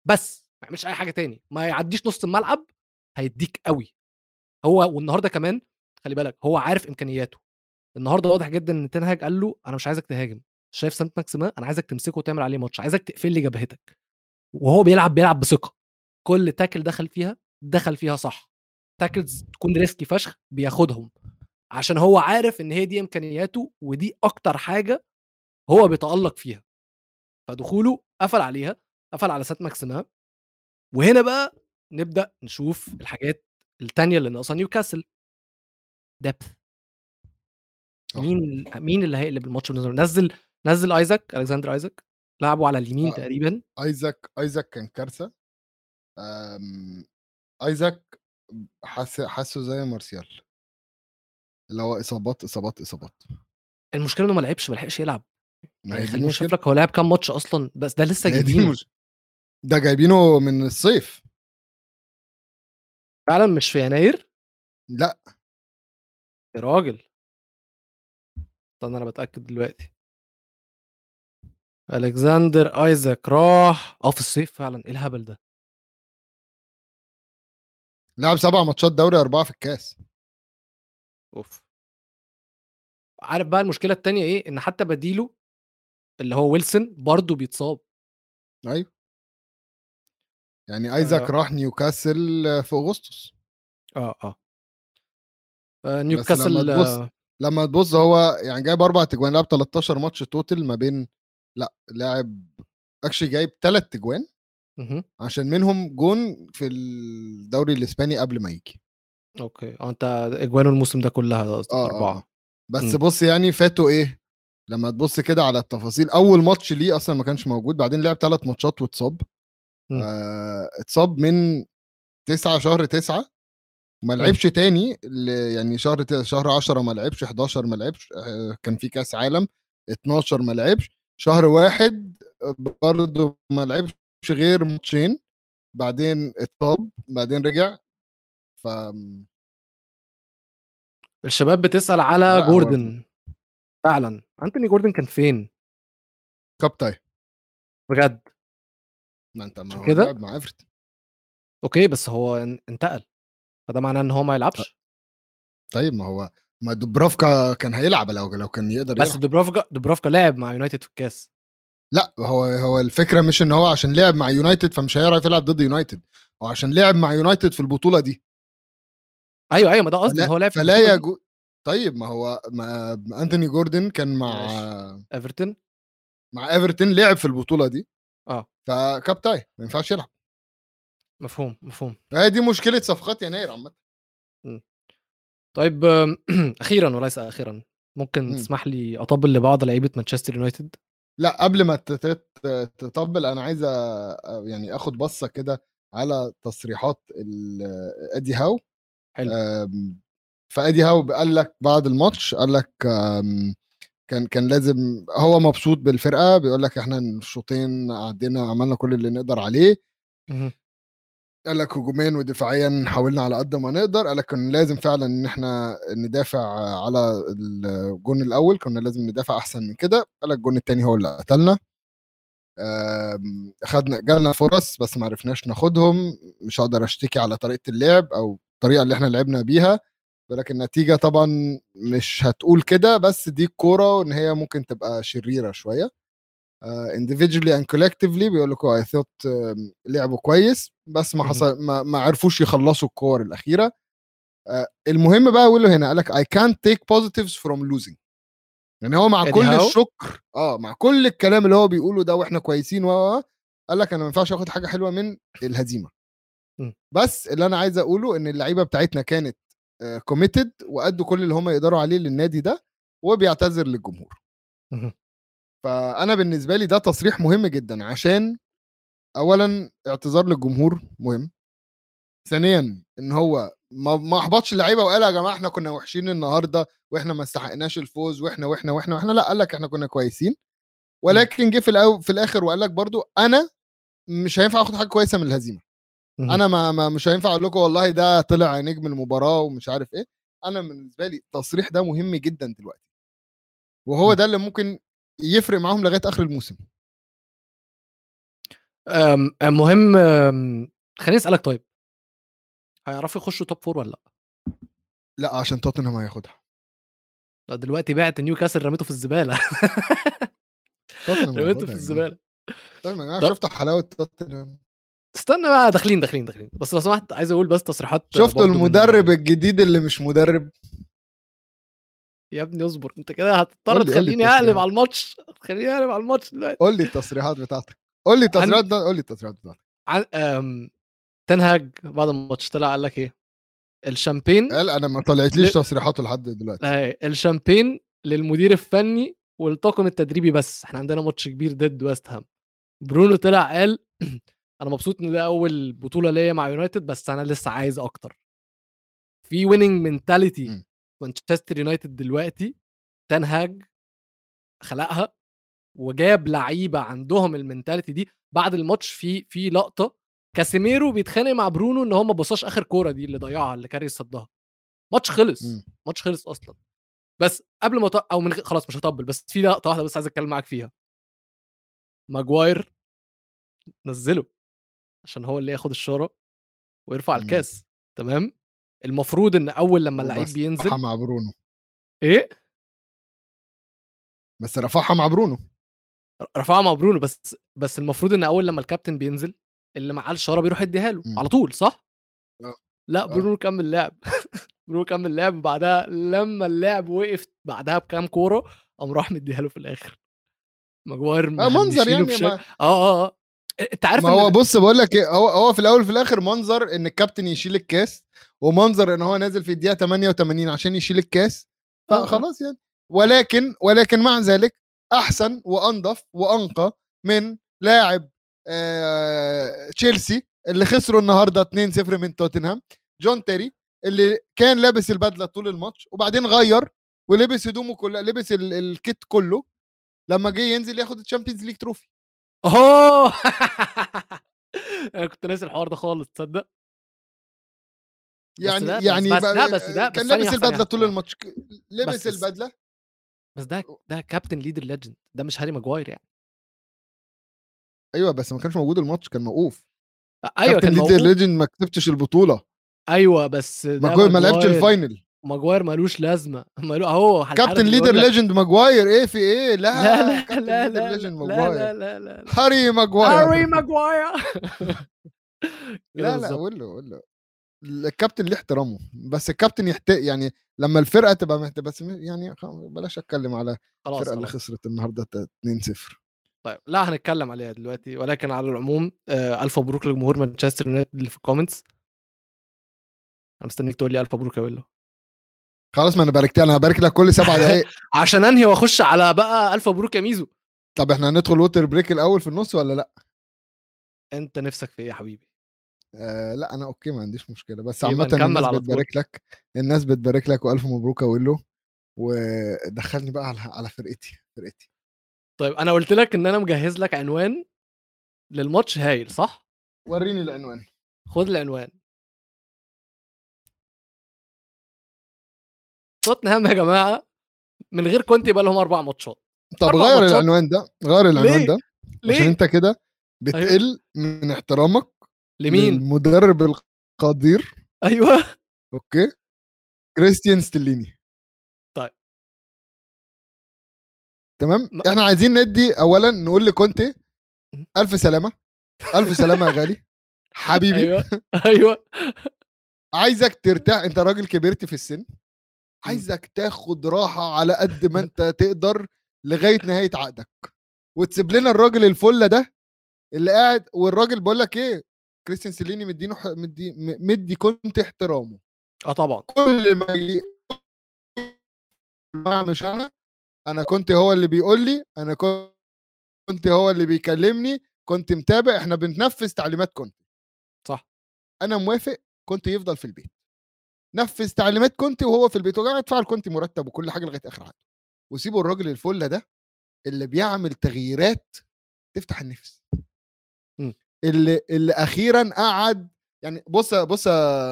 Speaker 1: بس ما يعملش أي حاجة تاني. ما يعديش نص الملعب هيديك قوي هو والنهارده كمان خلي بالك هو عارف إمكانياته. النهارده واضح جدا إن تنهاج قال له أنا مش عايزك تهاجم. شايف سانت ماكسيمان أنا عايزك تمسكه وتعمل عليه ماتش. عايزك تقفل لي جبهتك. وهو بيلعب بيلعب بثقة. كل tackle دخل فيها دخل فيها صح. tackles تكون risky فشخ بياخدهم عشان هو عارف إن هي دي إمكانياته ودي أكتر حاجة هو بيتألق فيها. فدخوله قفل عليها قفل على سانت ماكسيمان. وهنا بقى نبدأ نشوف الحاجات التانية اللي ناقصة نيوكاسل. depth
Speaker 2: صح.
Speaker 1: مين مين اللي هيقلب الماتش بالنسبة؟ نزل نزل آيزاك ألكسندر آيزاك. لعبه على اليمين
Speaker 2: آه.
Speaker 1: تقريبا.
Speaker 2: آيزاك آيزاك كان كارثة. أم، آيزاك حاسه حاسه زي مارسيال اللي هو إصابات إصابات إصابات
Speaker 1: المشكلة إنه ما لعبش، ما لحقش يلعب.
Speaker 2: ما
Speaker 1: يعني خلّيني
Speaker 2: المشكلة.
Speaker 1: لك هو لعب كام ماتش أصلًا، بس ده لسه جايبينه.
Speaker 2: ده جايبينه من الصيف.
Speaker 1: فعلًا مش في يناير؟
Speaker 2: لأ.
Speaker 1: يا راجل! استنى أنا باتأكد دلوقتي. ألكسندر آيزاك راح آه، في الصيف فعلًا، إيه الهبل ده؟
Speaker 2: لعب 7 ماتشات دوري، 4 في الكاس.
Speaker 1: أوف. عارف بقى المشكلة التانية إيه، إن حتى بديله اللي هو ويلسون برضه بيتصاب.
Speaker 2: أيوه. يعني آيزاك
Speaker 1: آآ
Speaker 2: راح نيوكاسل في أغسطس.
Speaker 1: آه، آه. آآ
Speaker 2: بس
Speaker 1: نيوكاسل
Speaker 2: لمّا تبُص لمّا تبُص هو يعني جايب 4 تجوان، لعب 13 ماتش total ما بين لأ، لاعب actually جايب 3 تجوان. عشان منهم جون في الدوري الإسباني قبل ما ييجي.
Speaker 1: أوكي، آه، أنت أجوانه الموسم ده كلّها
Speaker 2: آه، آه،
Speaker 1: 4.
Speaker 2: آه. بس
Speaker 1: إمم.
Speaker 2: بُص يعني فاته إيه، لمّا تبُص كده على التفاصيل، أول ماتش ليه أصلًا ما كانش موجود، بعدين لعب 3 ماتشات واتصاب.
Speaker 1: إمم.
Speaker 2: آآ اتصاب من 9 شهر 9 ما
Speaker 1: إمم.
Speaker 2: لعبش تاني يعني شهر شهر 10 ما لعبش، 11 ما لعبش، كان في كأس عالم، 12 ما لعبش، شهر 1 برضه ما لعبش غير ماتشين، بعدين اتصاب، بعدين رجع. فآمم
Speaker 1: الشباب بتسأل على جوردن. فعلًا، أنتوني جوردن كان فين؟
Speaker 2: tie.
Speaker 1: بجد؟
Speaker 2: ما أنت ما
Speaker 1: كده؟
Speaker 2: مع everton.
Speaker 1: أوكي، بس هو ان انتقل، فده معناه إن هو ما يلعبش؟
Speaker 2: طيب ما هو ما دوبرافكا كان هيلعب لو لو كان يقدر
Speaker 1: بس
Speaker 2: يلعب.
Speaker 1: دوبرافكا دوبرافكا لعب مع يونايتد في الكاس.
Speaker 2: لأ، هو هو الفكرة مش إن هو عشان لعب مع يونايتد فمش هيعرف يلعب ضد يونايتد، هو عشان لعب مع يونايتد في البطولة دي.
Speaker 1: أيوه، أيوه، ما ده قصدي هو لعب
Speaker 2: فلا. يجو طيب ما هو ما أنتوني جوردن كان مع
Speaker 1: ماشي. إيفرتون؟
Speaker 2: مع everton لعب في البطولة دي. فcup tie ما ينفعش يلعب.
Speaker 1: مفهوم، مفهوم.
Speaker 2: فهي دي مشكلة صفقات يناير.
Speaker 1: إمم. طيب (clears throat) أخيرًا وليس آخرًا، ممكن. تسمح لي أطبّل لبعض لعيبة مانشستر يونايتد؟
Speaker 2: لأ، قبل ما تطبّل أنا عايز يعني آخد بصّة كده على تصريحات ال إيدي هاو.
Speaker 1: حلو.
Speaker 2: آمم، فإيدي هاو قال لك بعد الماتش قال لك آمم، كان كان لازم هو مبسوط بالفرقة، بيقول لك إحنا الشوطين عدّينا عملنا كل اللي نقدر عليه. قال لك هجوميًا ودفاعيًا حاولنا على قد ما نقدر، قال لك كان لازم فعلًا إن إحنا ندافع على الجون الأول، كنا لازم ندافع أحسن من كده، قال لك الجون التاني هو اللي قتلنا. خدنا جالنا فرص بس ما عرفناش ناخدهم، مش هاقدر أشتكي على طريقة اللعب أو الطريقة اللي إحنا لعبنا بيها، ولكن النتيجة طبعًا مش هتقول كده، بس دي الكورة وإن هي ممكن تبقى شريرة شوية. آآ individually and collectively بيقول لك I thought آمم، لعبوا كويس، بس ما. حصل ما ما عرفوش يخلّصوا الكور الأخيرة. آآ المهم بقى بيقول له هنا قال لك I can't take positives from losing. يعني هو مع
Speaker 1: إيدي
Speaker 2: كل
Speaker 1: هاو؟
Speaker 2: الشكر آه، مع كل الكلام اللي هو بيقوله ده وإحنا كويسين و، قال لك أنا ما ينفعش آخد حاجة حلوة من الهزيمة.
Speaker 1: إمم.
Speaker 2: بس اللي أنا عايز أقوله إن اللعيبة بتاعتنا كانت آآ committed وأدّوا كل اللي هم يقدروا عليه للنادي ده، وبيعتذر للجمهور.
Speaker 1: اهم.
Speaker 2: فأنا بالنسبة لي ده تصريح مهم جدًا، عشان أولًا اعتذار للجمهور مهم. ثانيًا إن هو ما ما أحبطش اللعيبة وقال يا جماعة إحنا كنا وحشين النهارده وإحنا ما استحقناش الفوز وإحنا، وإحنا، وإحنا، وإحنا، لأ، قال لك إحنا كنا كويسين،. ولكن جه في الأو في الآخر وقال لك برضه أنا مش هينفع آخد حاجة كويسة من الهزيمة.
Speaker 1: اهم.
Speaker 2: أنا ما ما مش هينفع أقول لكم والله ده طلع نجم المباراة ومش عارف إيه، أنا بالنسبة لي التصريح ده مهم جدًا دلوقتي. وهو. ده اللي ممكن يفرق معاهم لغاية آخر الموسم.
Speaker 1: آمم، خلّيني أسألك طيب. هيعرفوا يخشوا top 4 والّا لأ؟
Speaker 2: لأ، عشان توتنهام هياخدها.
Speaker 1: ده دلوقتي بِعت نيوكاسل رميته في الزبالة.
Speaker 2: توتنهام
Speaker 1: رميته في.
Speaker 2: طيب جماعة
Speaker 1: طب
Speaker 2: شُفتوا حلاوة توتنهام.
Speaker 1: استنى بقى داخلين، داخلين، داخلين، بس لو سمحت عايز أقول بس تصريحات من
Speaker 2: المدرب الجديد اللي مش مدرب؟
Speaker 1: يا ابني اصبر، أنت كده هتضطر تخلّيني
Speaker 2: التصريحات.
Speaker 1: على الماتش، هتخلّيني أقلب على الماتش دلوقتي.
Speaker 2: قُل لي التصريحات بتاعتك. قُل لي
Speaker 1: عن
Speaker 2: التصريحات بتا قُل لي التصريحات بتاعتك.
Speaker 1: عن آمم، تين هاج بعد الماتش طلع قال لك إيه؟ الشامبين
Speaker 2: قال أنا ما
Speaker 1: ل
Speaker 2: طلعتليش تصريحاته لحد دلوقتي.
Speaker 1: الشامبين للمدير الفني والطاقم التدريبي بس، إحنا عندنا ماتش كبير ضد ويست هام. برونو طلع قال (clears throat) أنا مبسوط إن ده أول بطولة ليّا مع يونايتد بس أنا لسه عايز أكتر. في mentality
Speaker 2: إمم.
Speaker 1: مانشستر يونايتد دلوقتي تين هاج خلقها وجاب لعيبة عندهم ال mentality دي بعد الماتش في في لقطة كاسيميرو بيتخانق مع برونو إن هو ما بصاش آخر كورة دي اللي ضيعها اللي كاري صدها ماتش خلص
Speaker 2: مم.
Speaker 1: ماتش خلص أصلا بس قبل ما أو من خلاص مش هطبل بس في لقطة واحدة بس عايز أتكلم معاك فيها ماجواير نزله عشان هو اللي ياخد الشارة ويرفع
Speaker 2: مم.
Speaker 1: الكاس تمام المفروض إن أول لما اللعيب بينزل
Speaker 2: رفعها مع برونو
Speaker 1: إيه
Speaker 2: بس رفعها مع برونو
Speaker 1: رفعها مع برونو بس بس المفروض إن أول لما الكابتن بينزل اللي معاه الشاره بيروح يديها له
Speaker 2: مم.
Speaker 1: على طول صح؟
Speaker 2: آه.
Speaker 1: لأ
Speaker 2: آه.
Speaker 1: برونو كمل لعب (laughs) برونو كمل لعب بعدها لما اللعب وقف بعدها بكام كورة قام راح مديها له في الآخر ماجواير
Speaker 2: آه منظر يعني ما,
Speaker 1: آه آه آه انت عارف
Speaker 2: ما هو بص بقول لك إيه هو هو في الأول وفي الآخر منظر إن الكابتن يشيل الكاس ومنظر إن هو نازل في الدقيقة 88 عشان يشيل الكاس.
Speaker 1: آه،.
Speaker 2: فخلاص يعني. ولكن ولكن مع ذلك أحسن وأنظف وأنقى من لاعب آه تشيلسي اللي خسروا النهارده 2-0 من توتنهام جون تيري اللي كان لابس البدلة طول الماتش وبعدين غير ولبس هدومه كلها لبس ال- ال kit كله لما جه ينزل ياخد ال Champions League
Speaker 1: trophy. أوه! (laughs) أنا كنت ناسي الحوار ده خالص تصدق؟
Speaker 2: يعني
Speaker 1: ده- بس-
Speaker 2: يعني
Speaker 1: بس ده- بس ده-
Speaker 2: كان
Speaker 1: بس
Speaker 2: لابس
Speaker 1: ثانية-
Speaker 2: البدله طول. الماتش لبس
Speaker 1: بس-
Speaker 2: البدلة.
Speaker 1: بس ده ده كابتن leader legend ده مش هاري ماجواير يعني.
Speaker 2: أيوه بس ما كانش موجود الماتش كان موقوف.
Speaker 1: أيوه
Speaker 2: كابتن
Speaker 1: كان leader
Speaker 2: legend ما كسبتش البطولة.
Speaker 1: أيوه بس ده
Speaker 2: ما, لعبش
Speaker 1: ال
Speaker 2: final
Speaker 1: ماجواير مالوش لازمة. (laughs) مالو أهو
Speaker 2: كابتن
Speaker 1: leader
Speaker 2: legend ماجواير. إيه في إيه؟ لا
Speaker 1: لا لا لا لا لا لا لا لا لا
Speaker 2: هاري ماجواير.
Speaker 1: هاري (laughs) ماجواير.
Speaker 2: لا لا قول له قول له. الكابتن ليه احترامه؟ بس الكابتن يحت يعني لما الفرقة تبقى محت... بس يعني بلاش أتكلم على الفرقة اللي. خسرت النهارده 2-0
Speaker 1: طيب لا هنتكلم عليها دلوقتي. ولكن على العموم آه، ألف مبروك لجمهور مانشستر يونايتد اللي في ال comments أنا مستنيك تقول لي ألف مبروك يا ويلو.
Speaker 2: خلاص ما أنا باركت أنا هبارك لك كل سبع دقائق (laughs)
Speaker 1: عشان أنهي وأخش على بقى ألف مبروك يا ميزو.
Speaker 2: طب إحنا هندخل water break الأول في النص ولا لأ؟
Speaker 1: أنت نفسك في إيه يا حبيبي؟
Speaker 2: آه لأ أنا okay ما عنديش مشكلة. بس
Speaker 1: عامة
Speaker 2: الناس. بتبارك لك الناس بتبارك لك وألف مبروك يا ويلو. ودخلني بقى على على فرقتي فرقتي.
Speaker 1: طيب أنا قلت لك إن أنا مجهز لك عنوان للماتش هايل صح؟
Speaker 2: وريني العنوان.
Speaker 1: خد العنوان. توتنهام يا جماعة من غير كونتي بقى لهم أربع ماتشات.
Speaker 2: طب
Speaker 1: أربع
Speaker 2: غير
Speaker 1: ماتشات.
Speaker 2: العنوان ده غير العنوان
Speaker 1: ليه؟
Speaker 2: ده عشان
Speaker 1: ليه
Speaker 2: أنت كده بتقل من احترامك
Speaker 1: لمين؟
Speaker 2: المدرب القدير.
Speaker 1: أيوه.
Speaker 2: Okay. كريستيان ستيليني.
Speaker 1: طيب.
Speaker 2: تمام؟
Speaker 1: ما-
Speaker 2: إحنا عايزين ندي اولا نقول لكونتي ألف سلامة. ألف سلامة يا غالي. حبيبي.
Speaker 1: أيوه. أيوه.
Speaker 2: عايزك ترتاح أنت راجل كبرت في السن. عايزك تاخد راحة على قد ما أنت تقدر لغاية نهاية عقدك. وتسيب لنا الراجل الفله ده اللي قاعد والراجل بقول لك إيه كريستيان سيليني مدينه مدي مدي كنت احترامه.
Speaker 1: آه طبعا.
Speaker 2: كل ما ي... ما مش أنا أنا كنت هو اللي بيقول لي أنا كنت هو اللي بيكلمني كنت متابع إحنا بننفذ تعليمات كنت.
Speaker 1: صح.
Speaker 2: أنا موافق كنت يفضل في البيت. نفذ تعليمات كنت وهو في البيت وقاعد ادفع كنت مرتب وكل حاجة لغاية آخر عقد وسيبوا الراجل الفله ده اللي بيعمل تغييرات تفتح النفس.
Speaker 1: مم.
Speaker 2: اللي اللي أخيرا قعد يعني بص بص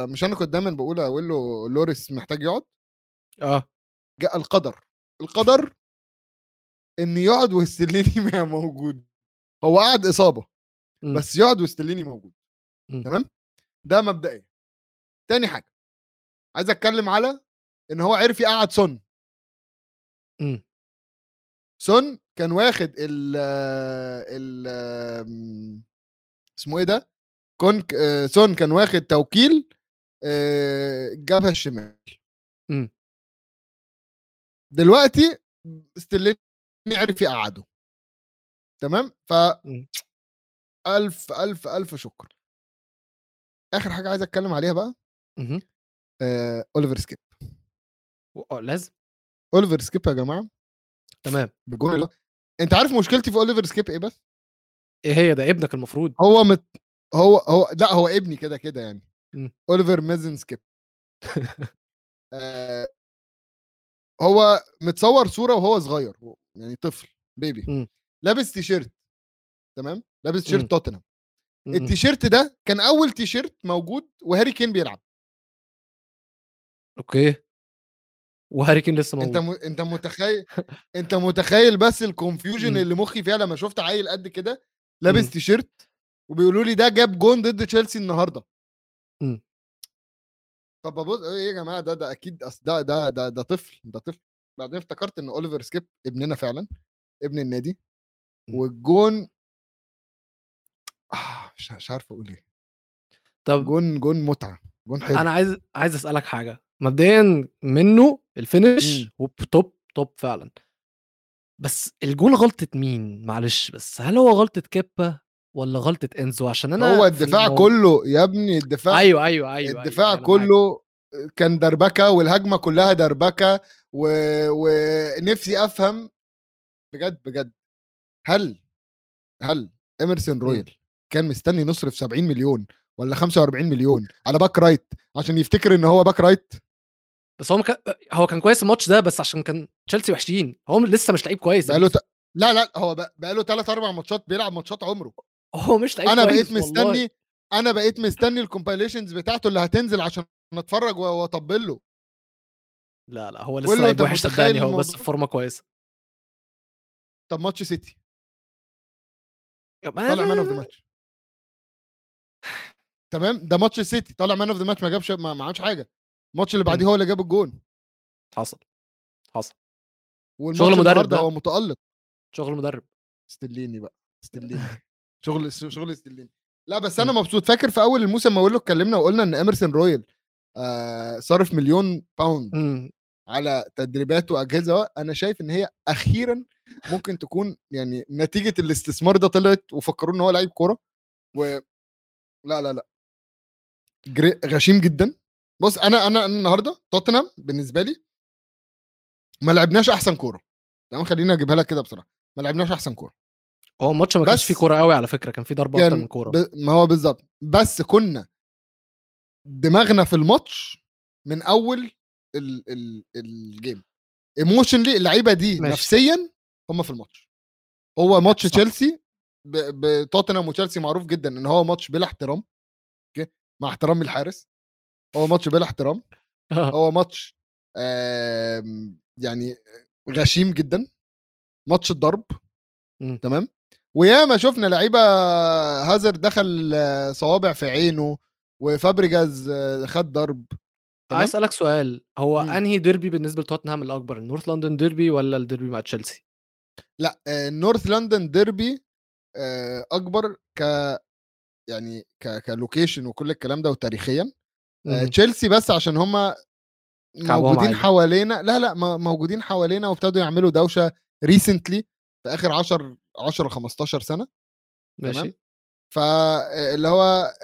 Speaker 2: مش أنا كنت دايما بقول أقول له لوريس محتاج يقعد؟
Speaker 1: آه.
Speaker 2: جاء القدر. القدر إن يقعد وستليني (laughs) ما موجود. هو قعد إصابة
Speaker 1: مم.
Speaker 2: بس يقعد وستليني موجود. تمام؟ ده مبدئيا. تاني حاجة. عايز أتكلم على إن هو عرف يقعد سون
Speaker 1: مم.
Speaker 2: سون كان واخد ال ال اسمه إيه ده كون آه، سون كان واخد توكيل آه، الجبهه الشمال
Speaker 1: مم.
Speaker 2: دلوقتي ستيليني عرف يقعده تمام ف. ألف ألف ألف شكر آخر حاجة عايز أتكلم عليها بقى
Speaker 1: مهم.
Speaker 2: آه، اوليفر سكيب
Speaker 1: آه لازم.
Speaker 2: اوليفر سكيب يا جماعة.
Speaker 1: تمام.
Speaker 2: بالجون اللي- أنت عارف مشكلتي في اوليفر سكيب إيه بس؟
Speaker 1: إيه هي؟ ده ابنك المفروض.
Speaker 2: هو مت... هو هو لا هو ابني كده كده يعني. اوليفر Mason سكيب آه... هو متصور صورة وهو صغير يعني طفل baby
Speaker 1: إمم.
Speaker 2: لابس تيشيرت. تمام؟ لابس. تيشيرت توتنهام
Speaker 1: إمم، إمم.
Speaker 2: التيشيرت ده كان أول تيشيرت موجود وهاري كين بيلعب.
Speaker 1: Okay. وهاري كين لسه
Speaker 2: أنت
Speaker 1: موجود.
Speaker 2: م... أنت متخيل (laughs) أنت متخيل بس ال confusion
Speaker 1: إمم.
Speaker 2: اللي مخي فيها لما شفت عيل قد كده لابس
Speaker 1: إمم.
Speaker 2: تيشيرت وبيقولوا لي ده جاب جون ضد تشيلسي النهارده
Speaker 1: إمم.
Speaker 2: طب ببص إيه يا جماعة ده ده أكيد أصل ده ده ده ده طفل ده طفل بعدين افتكرت إن أوليفر سكيب ابننا فعلا ابن النادي. والجون آه مش عارف أقول إيه
Speaker 1: طب
Speaker 2: جون جون متعة جون حلو
Speaker 1: أنا عايز عايز أسألك حاجة، مبدئيًا منّه الfinish
Speaker 2: إمم.
Speaker 1: وب top top فعلًا. بس الجون غلطة مين؟ معلش بس هل هو غلطة كيبا والّا غلطة إنزو؟ عشان أنا
Speaker 2: هو الدفاع كله يا ابني الدفاع
Speaker 1: أيوه، أيوه، أيوه، أيوه،
Speaker 2: الدفاع
Speaker 1: معاك.
Speaker 2: كله كان دربكة والهجمة كلها دربكة و... ونفسي أفهم بجد بجد هل هل إيمرسون
Speaker 1: إمم.
Speaker 2: رويال كان مستني نصرف 70 مليون ولا 45 مليون على back right عشان يفتكر إن هو back right
Speaker 1: بس هو هو كان كويس الماتش ده بس عشان كان تشيلسي وحشين، هو لسه مش لعيب كويس
Speaker 2: بقاله
Speaker 1: بيتر.
Speaker 2: ت... لا لا هو بق- بقاله 3 4 ماتشات بيلعب ماتشات عمره. (laughs)
Speaker 1: هو مش لعيب أنا
Speaker 2: بقيت
Speaker 1: والله.
Speaker 2: مستني أنا بقيت مستني ال compilations بتاعته اللي هتنزل عشان أتفرج وأطبل له.
Speaker 1: لا، لا، هو لسه لعيب وحش صدقني هو بس فورمة كويسة.
Speaker 2: طب ماتش سيتي. طالع man of the match تمام؟ ده ماتش السيتي طالع man of the match ما جابش ما عملش حاجة. الماتش اللي بعديه
Speaker 1: إمم.
Speaker 2: هو اللي جاب الجون
Speaker 1: حصل، حصل. شغل مدرب ده.
Speaker 2: هو متألق
Speaker 1: شغل مدرب.
Speaker 2: ستيليني بقى ستيليني (laughs) شغل شغل ستيليني لا بس أنا مبسوط فاكر في أول الموسم ما أقول اتكلمنا وقلنا إن اميرسون رويال آه صرف مليون pound
Speaker 1: إمم.
Speaker 2: على تدريبات وأجهزة أنا شايف إن هي أخيرا ممكن تكون يعني نتيجة الاستثمار ده طلعت وفكروا إن هو لعيب كورة و لا لا لا. غشيم جدا بص أنا أنا أنا النهارده توتنهام بالنسبة لي ما لعبناش أحسن كورة. تمام؟ خليني أجيبها لك كده بصراحه ما لعبناش أحسن كورة.
Speaker 1: هو الماتش ما كانش فيه
Speaker 2: بس
Speaker 1: كورة أوي على فكرة، كان فيه ضربة أكتر من
Speaker 2: كان
Speaker 1: كورة.
Speaker 2: ب... ما هو بالظبط بس كنا دماغنا في الماتش من أول ال... ال... ال game emotionally اللعيبة دي
Speaker 1: ماشي.
Speaker 2: نفسيا هم في الماتش. هو ماتش. تشيلسي ب- بتوتنهام وتشيلسي معروف جدا إن هو ماتش بلا احترام أوكي؟ مع احترامي الحارس. هو ماتش بلا احترام
Speaker 1: آه.
Speaker 2: هو ماتش آم، يعني غشيم جدا ماتش الضرب
Speaker 1: إمم.
Speaker 2: تمام وياما شفنا لعيبة هازارد دخل صوابع في عينه وفابريجاز خد ضرب
Speaker 1: عايز أسألك سؤال، هو
Speaker 2: إمم.
Speaker 1: أنهي ديربي بالنسبة لتوتنهام الأكبر، ال North London derby والّا الديربي مع تشيلسي؟
Speaker 2: لأ آه، North London derby آه، أكبر ك يعني ك ك location وكل الكلام ده وتاريخيا. تشيلسي بس عشان هم موجودين. حوالينا لا لا موجودين حوالينا وابتدوا يعملوا دوشة recently في آخر 10 10 15 سنة
Speaker 1: ماشي.
Speaker 2: فاللي هو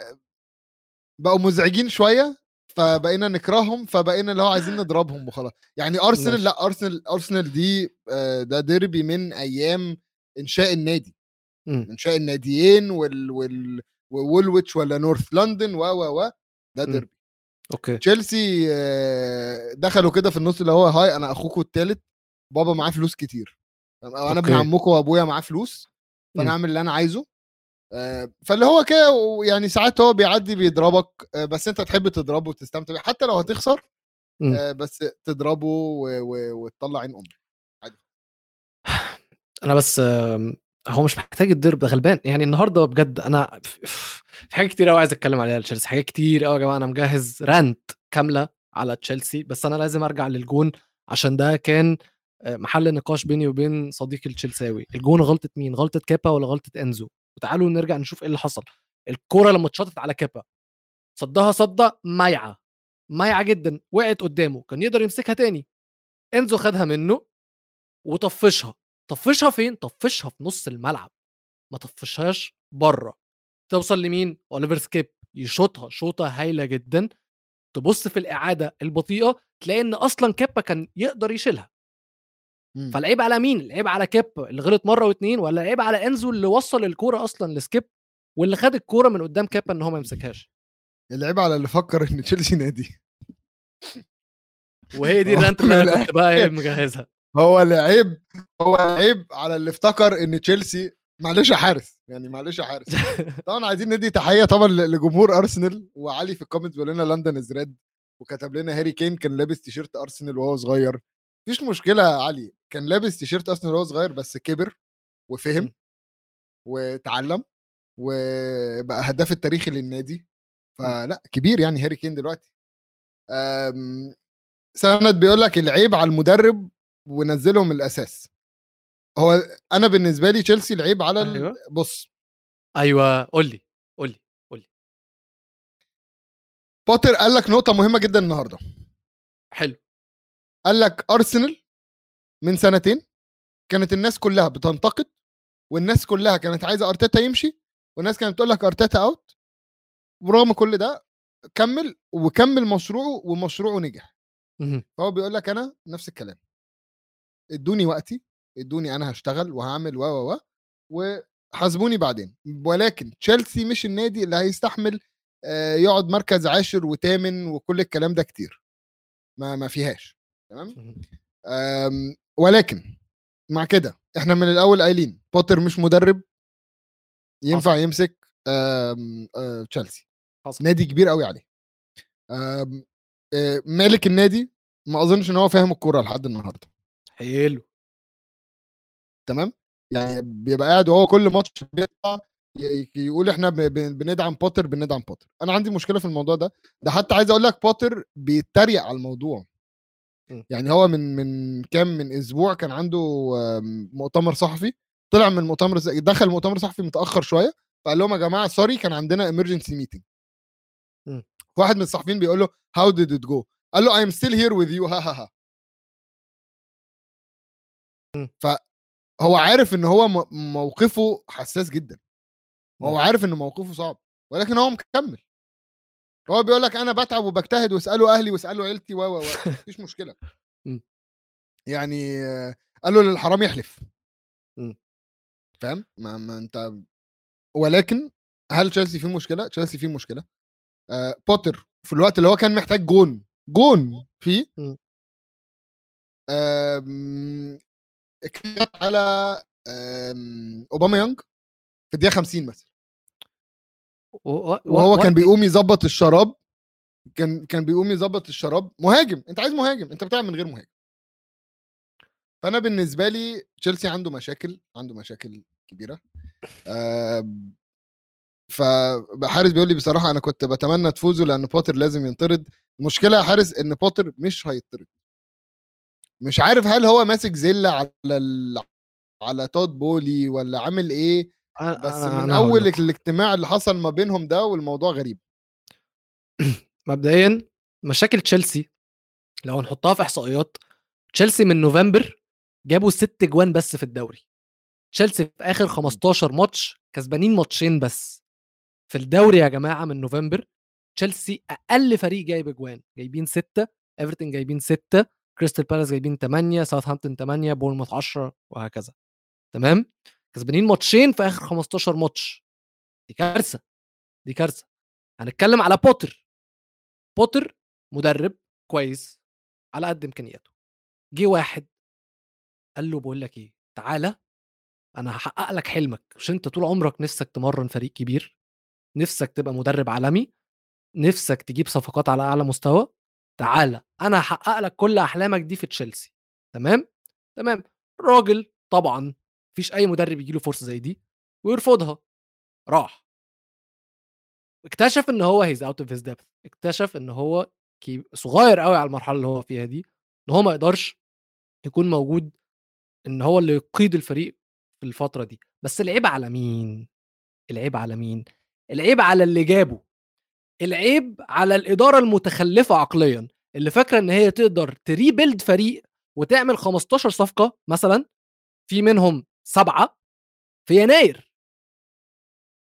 Speaker 2: بقوا مزعجين شوية فبقينا نكرههم فبقينا اللي هو عايزين نضربهم وخلاص يعني أرسنال
Speaker 1: ماشي.
Speaker 2: لا أرسنال أرسنال دي آه، ده ديربي من أيام إنشاء النادي. إنشاء الناديين وال وال وولويتش ولا North London و و و ده. ديربي
Speaker 1: أوكي.
Speaker 2: تشيلسي آه، دخلوا كده في النص اللي هو hi أنا اخوكم الثالث بابا معاه فلوس كتير أنا ابن. عمكم وأبويا معاه فلوس
Speaker 1: فأنا.
Speaker 2: أعمل اللي أنا عايزه آه، فاللي هو كده يعني ساعات هو بيعدي بيضربك آه، بس أنت تحب تضربه وتستمتع حتى لو هتخسر بس تضربه وتطلع عين أمك
Speaker 1: أنا بس هو مش محتاج الديربي ده غلبان، يعني النهارده بجد ف في حاجات كتير أوي عايز أتكلم عليها لتشيلسي، حاجات كتير أوي يا جماعة. أنا مجهّز rant كاملة على تشيلسي، بس أنا لازم أرجع للجون عشان ده كان آآ، محل نقاش بيني وبين صديقي التشيلساوي، الجون غلطة مين، غلطة كيبا والّا غلطة إنزو؟ وتعالوا نرجع نشوف إيه اللي حصل، الكورة لمّا اتشاطت على كيبا صدّها صدّة مايعة، مايعة جدًا، وقعت قدّامه، كان يقدر يمسكها تاني، إنزو خدها منه وطفّشها، طفّشها فين؟ طفّشها في نُص الملعب، ما طفّشهاش برّه، توصل لمين؟ أوليفر سكيب يشوطها شوطة هايلة جدًا، تبُص في الإعادة البطيئة تلاقي إن أصلًا كيبا كان يقدر يشيلها،
Speaker 2: مم.
Speaker 1: فالعيب على مين؟ العيب على كيبا اللي غلط مرّة و2 والّا العيب على إنزو اللي وصّل الكورة أصلًا لسكيب واللي خد الكورة من قدّام كيبا إن هو ما يمسكهاش؟
Speaker 2: العيب على اللي فكر إن تشيلسي نادي
Speaker 1: وهي دي الرانت اللي أنا (laughs) كنت بقى إيه مجهزها
Speaker 2: هو العيب هو العيب على اللي افتكر إن تشيلسي معلش يا حارس يعني معلش يا حارس. (laughs) طبعا عايزين ندي تحية طبعا لجمهور أرسنال وعلي في ال comment بيقول لنا London is red وكتب لنا هاري كين كان لابس تيشيرت أرسنال وهو صغير. مفيش مشكلة يا علي كان لابس تيشيرت أرسنال وهو صغير بس كبر وفهم وتعلم وبقى هداف التاريخي للنادي. فلا كبير يعني هاري كين دلوقتي. آمم، سند بيقول لك العيب على المدرب ونزلهم الأساس. هو أنا بالنسبة لي تشيلسي العيب على ال...
Speaker 1: أيوه.
Speaker 2: بص.
Speaker 1: أيوه قول لي قول لي
Speaker 2: بوتر قال لك نقطة مهمة جدا النهارده.
Speaker 1: حلو.
Speaker 2: قال لك ارسنال من سنتين كانت الناس كلها بتنتقد والناس كلها كانت عايزة أرتيتا يمشي والناس كانت بتقول لك أرتيتا out ورغم كل ده كمل وكمل مشروعه ومشروعه نجح. فهو بيقول لك أنا نفس الكلام. ادوني وقتي ادوني أنا هشتغل وهعمل و و و وحاسبوني بعدين. ولكن تشيلسي مش النادي اللي هيستحمل آه، يقعد مركز عاشر وثامن وكل الكلام ده كتير. ما ما فيهاش. تمام؟ ولكن مع كده إحنا من الأول قايلين بوتر مش مدرب. ينفع يمسك آم، آه، تشيلسي
Speaker 1: حصل.
Speaker 2: نادي كبير قوي عليه. آه، مالك النادي؟ ما أظنش إن هو فاهم الكورة لحد النهارده.
Speaker 1: حلو
Speaker 2: تمام؟ يعني بيبقى قاعد وهو كل ماتش بيطلع يقول إحنا بندعم بوتر بندعم بوتر. أنا عندي مشكلة في الموضوع ده. ده حتى عايز أقول لك بوتر بيتريق على الموضوع.
Speaker 1: م.
Speaker 2: يعني هو من من كام من أسبوع كان عنده آم، مؤتمر صحفي. طلع من المؤتمر دخل المؤتمر الصحفي متأخر شوية فقال لهم يا جماعة sorry كان عندنا emergency meeting.
Speaker 1: م.
Speaker 2: واحد من الصحفيين بيقول له how did it go قال له I'm still here with you. (laughs) ها ها ها.
Speaker 1: م.
Speaker 2: فهو عارف إن هو موقفه حساس جدا هو. عارف إن موقفه صعب ولكن هو مكمل هو بيقول لك أنا بتعب وبجتهد واسالوا أهلي واسالوا عيلتي و و و مفيش
Speaker 1: مشكلة. (laughs)
Speaker 2: يعني آه، قالوا للحرام يحلف. فاهم ما, ما أنت ولكن هل تشيلسي فيه مشكلة تشيلسي فيه مشكلة آه بوتر في الوقت اللي هو كان محتاج جون جون فيه
Speaker 1: م.
Speaker 2: اتكلم على يونج في الدقيقة 50 مثلا. وهو كان بيقوم يظبط الشراب كان كان بيقوم يظبط الشراب مهاجم. انت عايز مهاجم انت بتلعب من غير مهاجم. فأنا بالنسبة لي تشيلسي عنده مشاكل عنده مشاكل كبيرة. آم، فحارس بيقول لي بصراحة أنا كنت بتمنى تفوزوا لأن بوتر لازم ينطرد. المشكلة يا حارس إن بوتر مش هيطرد مش عارف هل هو ماسك زلة على ال... على تود بولي ولا عامل
Speaker 1: إيه
Speaker 2: بس
Speaker 1: أنا-
Speaker 2: من
Speaker 1: أنا
Speaker 2: أول
Speaker 1: لك.
Speaker 2: الاجتماع اللي حصل ما بينهم ده والموضوع غريب. (clears throat)
Speaker 1: مبدئيا مشاكل تشيلسي لو هنحطها في إحصائيات تشيلسي من نوفمبر جابوا ست جوان بس في الدوري. تشيلسي في آخر 15 ماتش كسبانين ماتشين بس. في الدوري يا جماعة من نوفمبر تشيلسي أقل فريق جايب اجوان جايبين ستة ايفرتون جايبين ستة. كريستال بالاس جايبين 8 ساوثهامبتون 8 بورنموث 10 وهكذا. تمام؟ كسبانين ماتشين في آخر 15 ماتش. دي كارثة. دي كارثة. هنتكلم على بوتر. بوتر مدرب كويس على قد إمكانياته. جه واحد قال له بقول لك إيه تعالى أنا هحقق لك حلمك. مش أنت طول عمرك نفسك تمرن فريق كبير؟ نفسك تبقى مدرب عالمي؟ نفسك تجيب صفقات على أعلى مستوى؟ تعالى أنا هحقق لك كل أحلامك دي في تشيلسي. تمام؟ تمام. راجل طبعا مفيش أي مدرب يجي له فرصة زي دي ويرفضها. راح. اكتشف إن هو he's out of his depth اكتشف إن هو صغير قوي على المرحلة اللي هو فيها دي إن هو ما يقدرش يكون موجود إن هو اللي يقود الفريق في الفترة دي. بس العيب على مين؟ العيب على مين؟ العيب على اللي جابه. العيب على الإدارة المتخلفة عقليا اللي فاكرة إن هي تقدر ت rebuild فريق وتعمل 15 صفقة مثلا في منهم سبعة في يناير.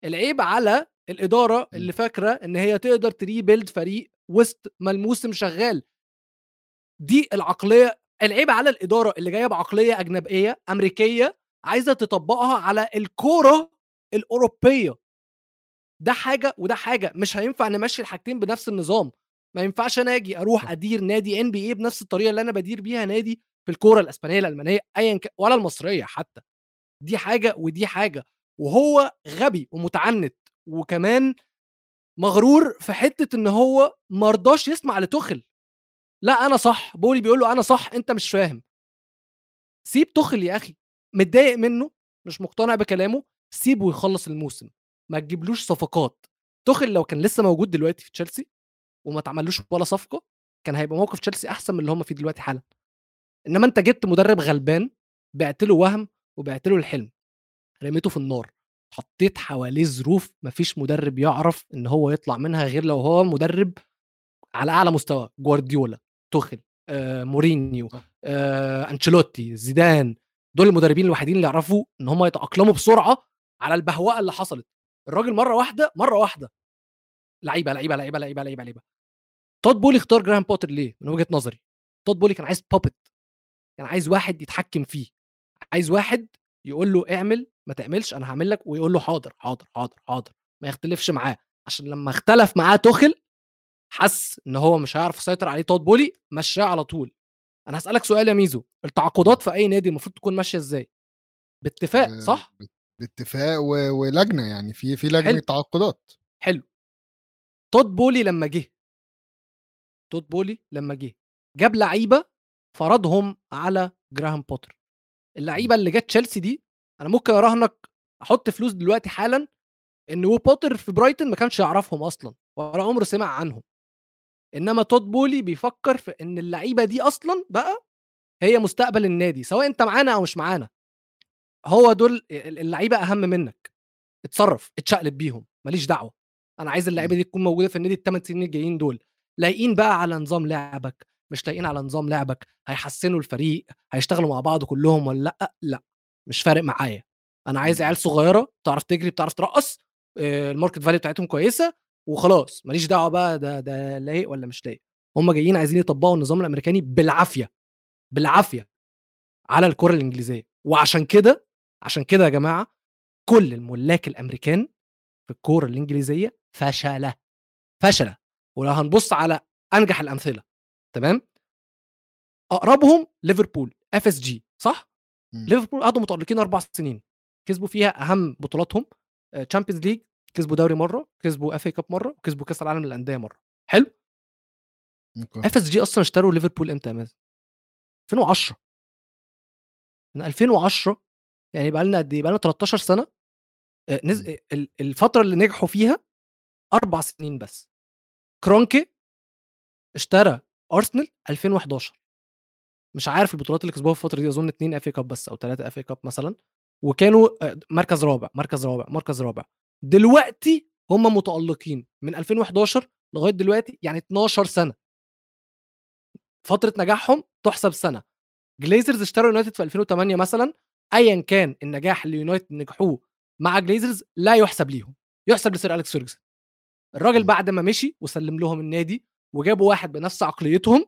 Speaker 1: العيب على الإدارة اللي فاكرة إن هي تقدر تريبيلد فريق وسط ما الموسم شغال. دي العقلية العيب على الإدارة اللي جاية بعقلية أجنبية أمريكية عايزة تطبقها على الكورة الأوروبية. ده حاجة وده حاجة مش هينفع نمشي الحاجتين بنفس النظام. ما ينفعش أنا آجي أروح أدير نادي ان بي اي بنفس الطريقة اللي أنا بدير بيها نادي في الكورة الإسبانية الألمانية ايا كان ولا المصرية حتى. دي حاجة ودي حاجة. وهو غبي ومتعنت وكمان مغرور في حتة إن هو ما رضاش يسمع لتخل لا أنا صح. بولي بيقول له أنا صح أنت مش فاهم. سيب تخل يا أخي. متضايق منه مش مقتنع بكلامه سيبه يخلص الموسم. ما تجيبلوش صفقات. تخل لو كان لسه موجود دلوقتي في تشيلسي وما اتعملوش ولا صفقة كان هيبقى موقف تشيلسي أحسن من اللي هم فيه دلوقتي حالا. إنما أنت جبت مدرب غلبان بعت له وهم وبعت له الحلم رميته في النار. حطيت حواليه ظروف مفيش مدرب يعرف إن هو يطلع منها غير لو هو مدرب على أعلى مستوى. جوارديولا توخل آه، مورينيو آه، أنشيلوتي زيدان دول المدربين الوحيدين اللي يعرفوا إن هم يتأقلموا بسرعة على البهوأه اللي حصلت. الراجل مرة واحدة مرة واحدة. لعيبة لعيبة لعيبة لعيبة لعيبة لعيبة. تود بولي اختار جراهام بوتر ليه؟ من وجهة نظري. تود بولي كان عايز بوبت كان عايز واحد يتحكم فيه. عايز واحد يقول له اعمل ما تعملش أنا هعمل لك ويقول له حاضر حاضر حاضر حاضر. ما يختلفش معاه. عشان لما اختلف معاه توخل حس إن هو مش هيعرف يسيطر عليه. تود بولي مشاه على طول. أنا هسألك سؤال يا ميزو. التعاقدات في أي نادي المفروض تكون ماشية إزاي؟ باتفاق
Speaker 2: آه،
Speaker 1: صح؟
Speaker 2: باتفاق و- ولجنة يعني في في لجنة
Speaker 1: حلو.
Speaker 2: تعاقدات.
Speaker 1: حلو. تود بولي لما جه. تود بولي لما جه. جاب لعيبة فرضهم على جراهام بوتر. اللعيبة اللي جت تشيلسي دي أنا ممكن اراهنك أحط فلوس دلوقتي حالا إن هو بوتر في برايتون ما كانش يعرفهم أصلا ولا عمره سمع عنهم. إنما تود بولي بيفكر في إن اللعيبة دي أصلا بقى هي مستقبل النادي سواء أنت معانا أو مش معانا. هو دول اللعيبة أهم منك. اتصرف اتشقلب بيهم ماليش دعوة. أنا عايز اللعيبة دي تكون موجودة في النادي الثمان سنين الجايين دول. لايقين بقى على نظام لعبك مش لايقين على نظام لعبك هيحسنوا الفريق هيشتغلوا مع بعض كلهم ولا لأ؟ لأ مش فارق معايا. أنا عايز
Speaker 2: مم.
Speaker 1: عيال صغيرة تعرف تجري بتعرف ترقص آه، ال market value بتاعتهم كويسة وخلاص ماليش دعوة بقى ده ده لايق ولا مش لايق. هم جايين عايزين يطبقوا النظام الأمريكاني بالعافية بالعافية على الكرة الإنجليزية. وعشان كده عشان كده يا جماعة كل الملاك الأمريكان في الكوره الإنجليزية فشلة فشلة. ولو هنبص على أنجح الأمثلة تمام؟ أقربهم ليفربول FSG صح. ليفربول قعدوا متالقين أربع سنين كسبوا فيها أهم بطولاتهم Champions League كسبوا دوري مرة كسبوا FA Cup مرة وكسبوا كأس العالم للأندية مرة. حلو. FSG أصلا اشتروا ليفربول إمتى يا مازن؟ 2010 من 2010 يعني بقى لنا قد إيه؟ بقى لنا 13 سنة آه، نز...
Speaker 2: مم.
Speaker 1: ال- الفترة اللي نجحوا فيها أربع سنين بس. كرونكي اشترى أرسنال 2011 مش عارف البطولات اللي كسبوها في الفترة دي أظن اتنين FA Cup بس أو ثلاثة FA Cup مثلا وكانوا آه، مركز رابع مركز رابع مركز رابع. دلوقتي هم متألقين من 2011 لغاية دلوقتي يعني 12 سنة. فترة نجاحهم تحسب سنة. جليزرز اشتروا يونايتد في 2008 مثلا ايا كان النجاح اللي يونايتد نجحوه مع جليزرز لا يحسب ليهم يحسب ل Sir أليكس فيرجسون. الراجل. بعد ما مشي وسلم لهم النادي وجابوا واحد بنفس عقليتهم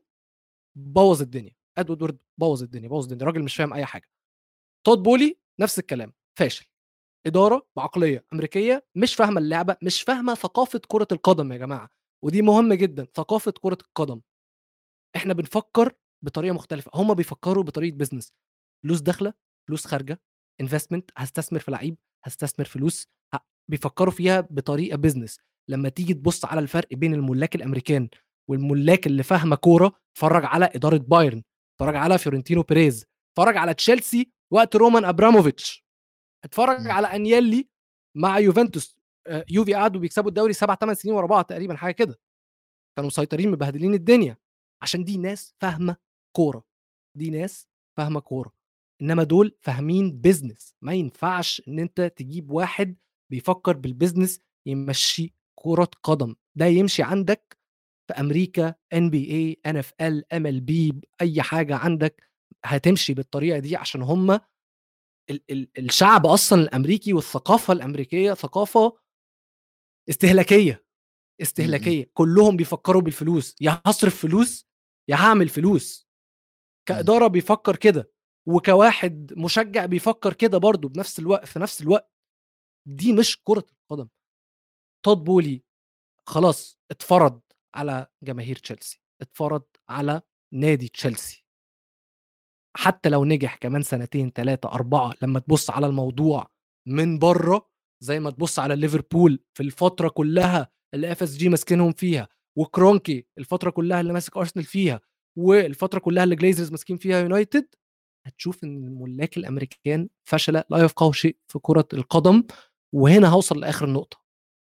Speaker 1: بوظ الدنيا. إدوارد بوظ الدنيا بوظ الدنيا. الراجل مش فاهم أي حاجة. تود بولي نفس الكلام فاشل. إدارة بعقلية أمريكية مش فاهمة اللعبة مش فاهمة ثقافة كرة القدم يا جماعة. ودي مهمه جدا ثقافة كرة القدم. إحنا بنفكر بطريقة مختلفة. هم بيفكروا بطريقة business فلوس داخلة فلوس خارجة investment هستثمر في لعيب هستثمر فلوس بيفكروا فيها بطريقة business لما تيجي تبص على الفرق بين الملاك الأمريكان والملاك اللي فاهمة كورة اتفرج على إدارة بايرن اتفرج على فلورنتينو بيريز اتفرج على تشيلسي وقت رومان أبراموفيتش. اتفرج
Speaker 2: م.
Speaker 1: على انيلي مع يوفنتوس. يوفي قعدوا بيكسبوا الدوري سبع ثمان سنين ورا بعض تقريبا حاجة كده. كانوا مسيطرين مبهدلين الدنيا. عشان دي ناس فاهمة كورة. دي ناس فاهمة كورة. إنما دول فاهمين business ما ينفعش إن أنت تجيب واحد بيفكر بال business يمشي كرة قدم. ده يمشي عندك في أمريكا NBA NFL MLB أي حاجة عندك هتمشي بالطريقة دي عشان هم ال- ال- الشعب أصلا الأمريكي والثقافة الأمريكية ثقافة استهلاكية استهلاكية. كلهم بيفكروا بالفلوس. يا هصرف فلوس يا هعمل فلوس. كإدارة بيفكر كده. وكواحد مشجع بيفكر كده برضه بنفس الوقت في نفس الوقت دي مش كرة القدم. تود بولي خلاص اتفرض على جماهير تشيلسي اتفرض على نادي تشيلسي حتى لو نجح كمان سنتين ثلاثة أربعة لما تبص على الموضوع من بره زي ما تبص على ليفربول في الفترة كلها اللي FSG ماسكينهم فيها وكرونكي الفترة كلها اللي ماسك أرسنال فيها والفترة كلها اللي جليزرز ماسكين فيها يونايتد هتشوف إن الملاك الأمريكان فشل لا يفقهوا شيء في كرة القدم وهنا هوصل لآخر النقطة.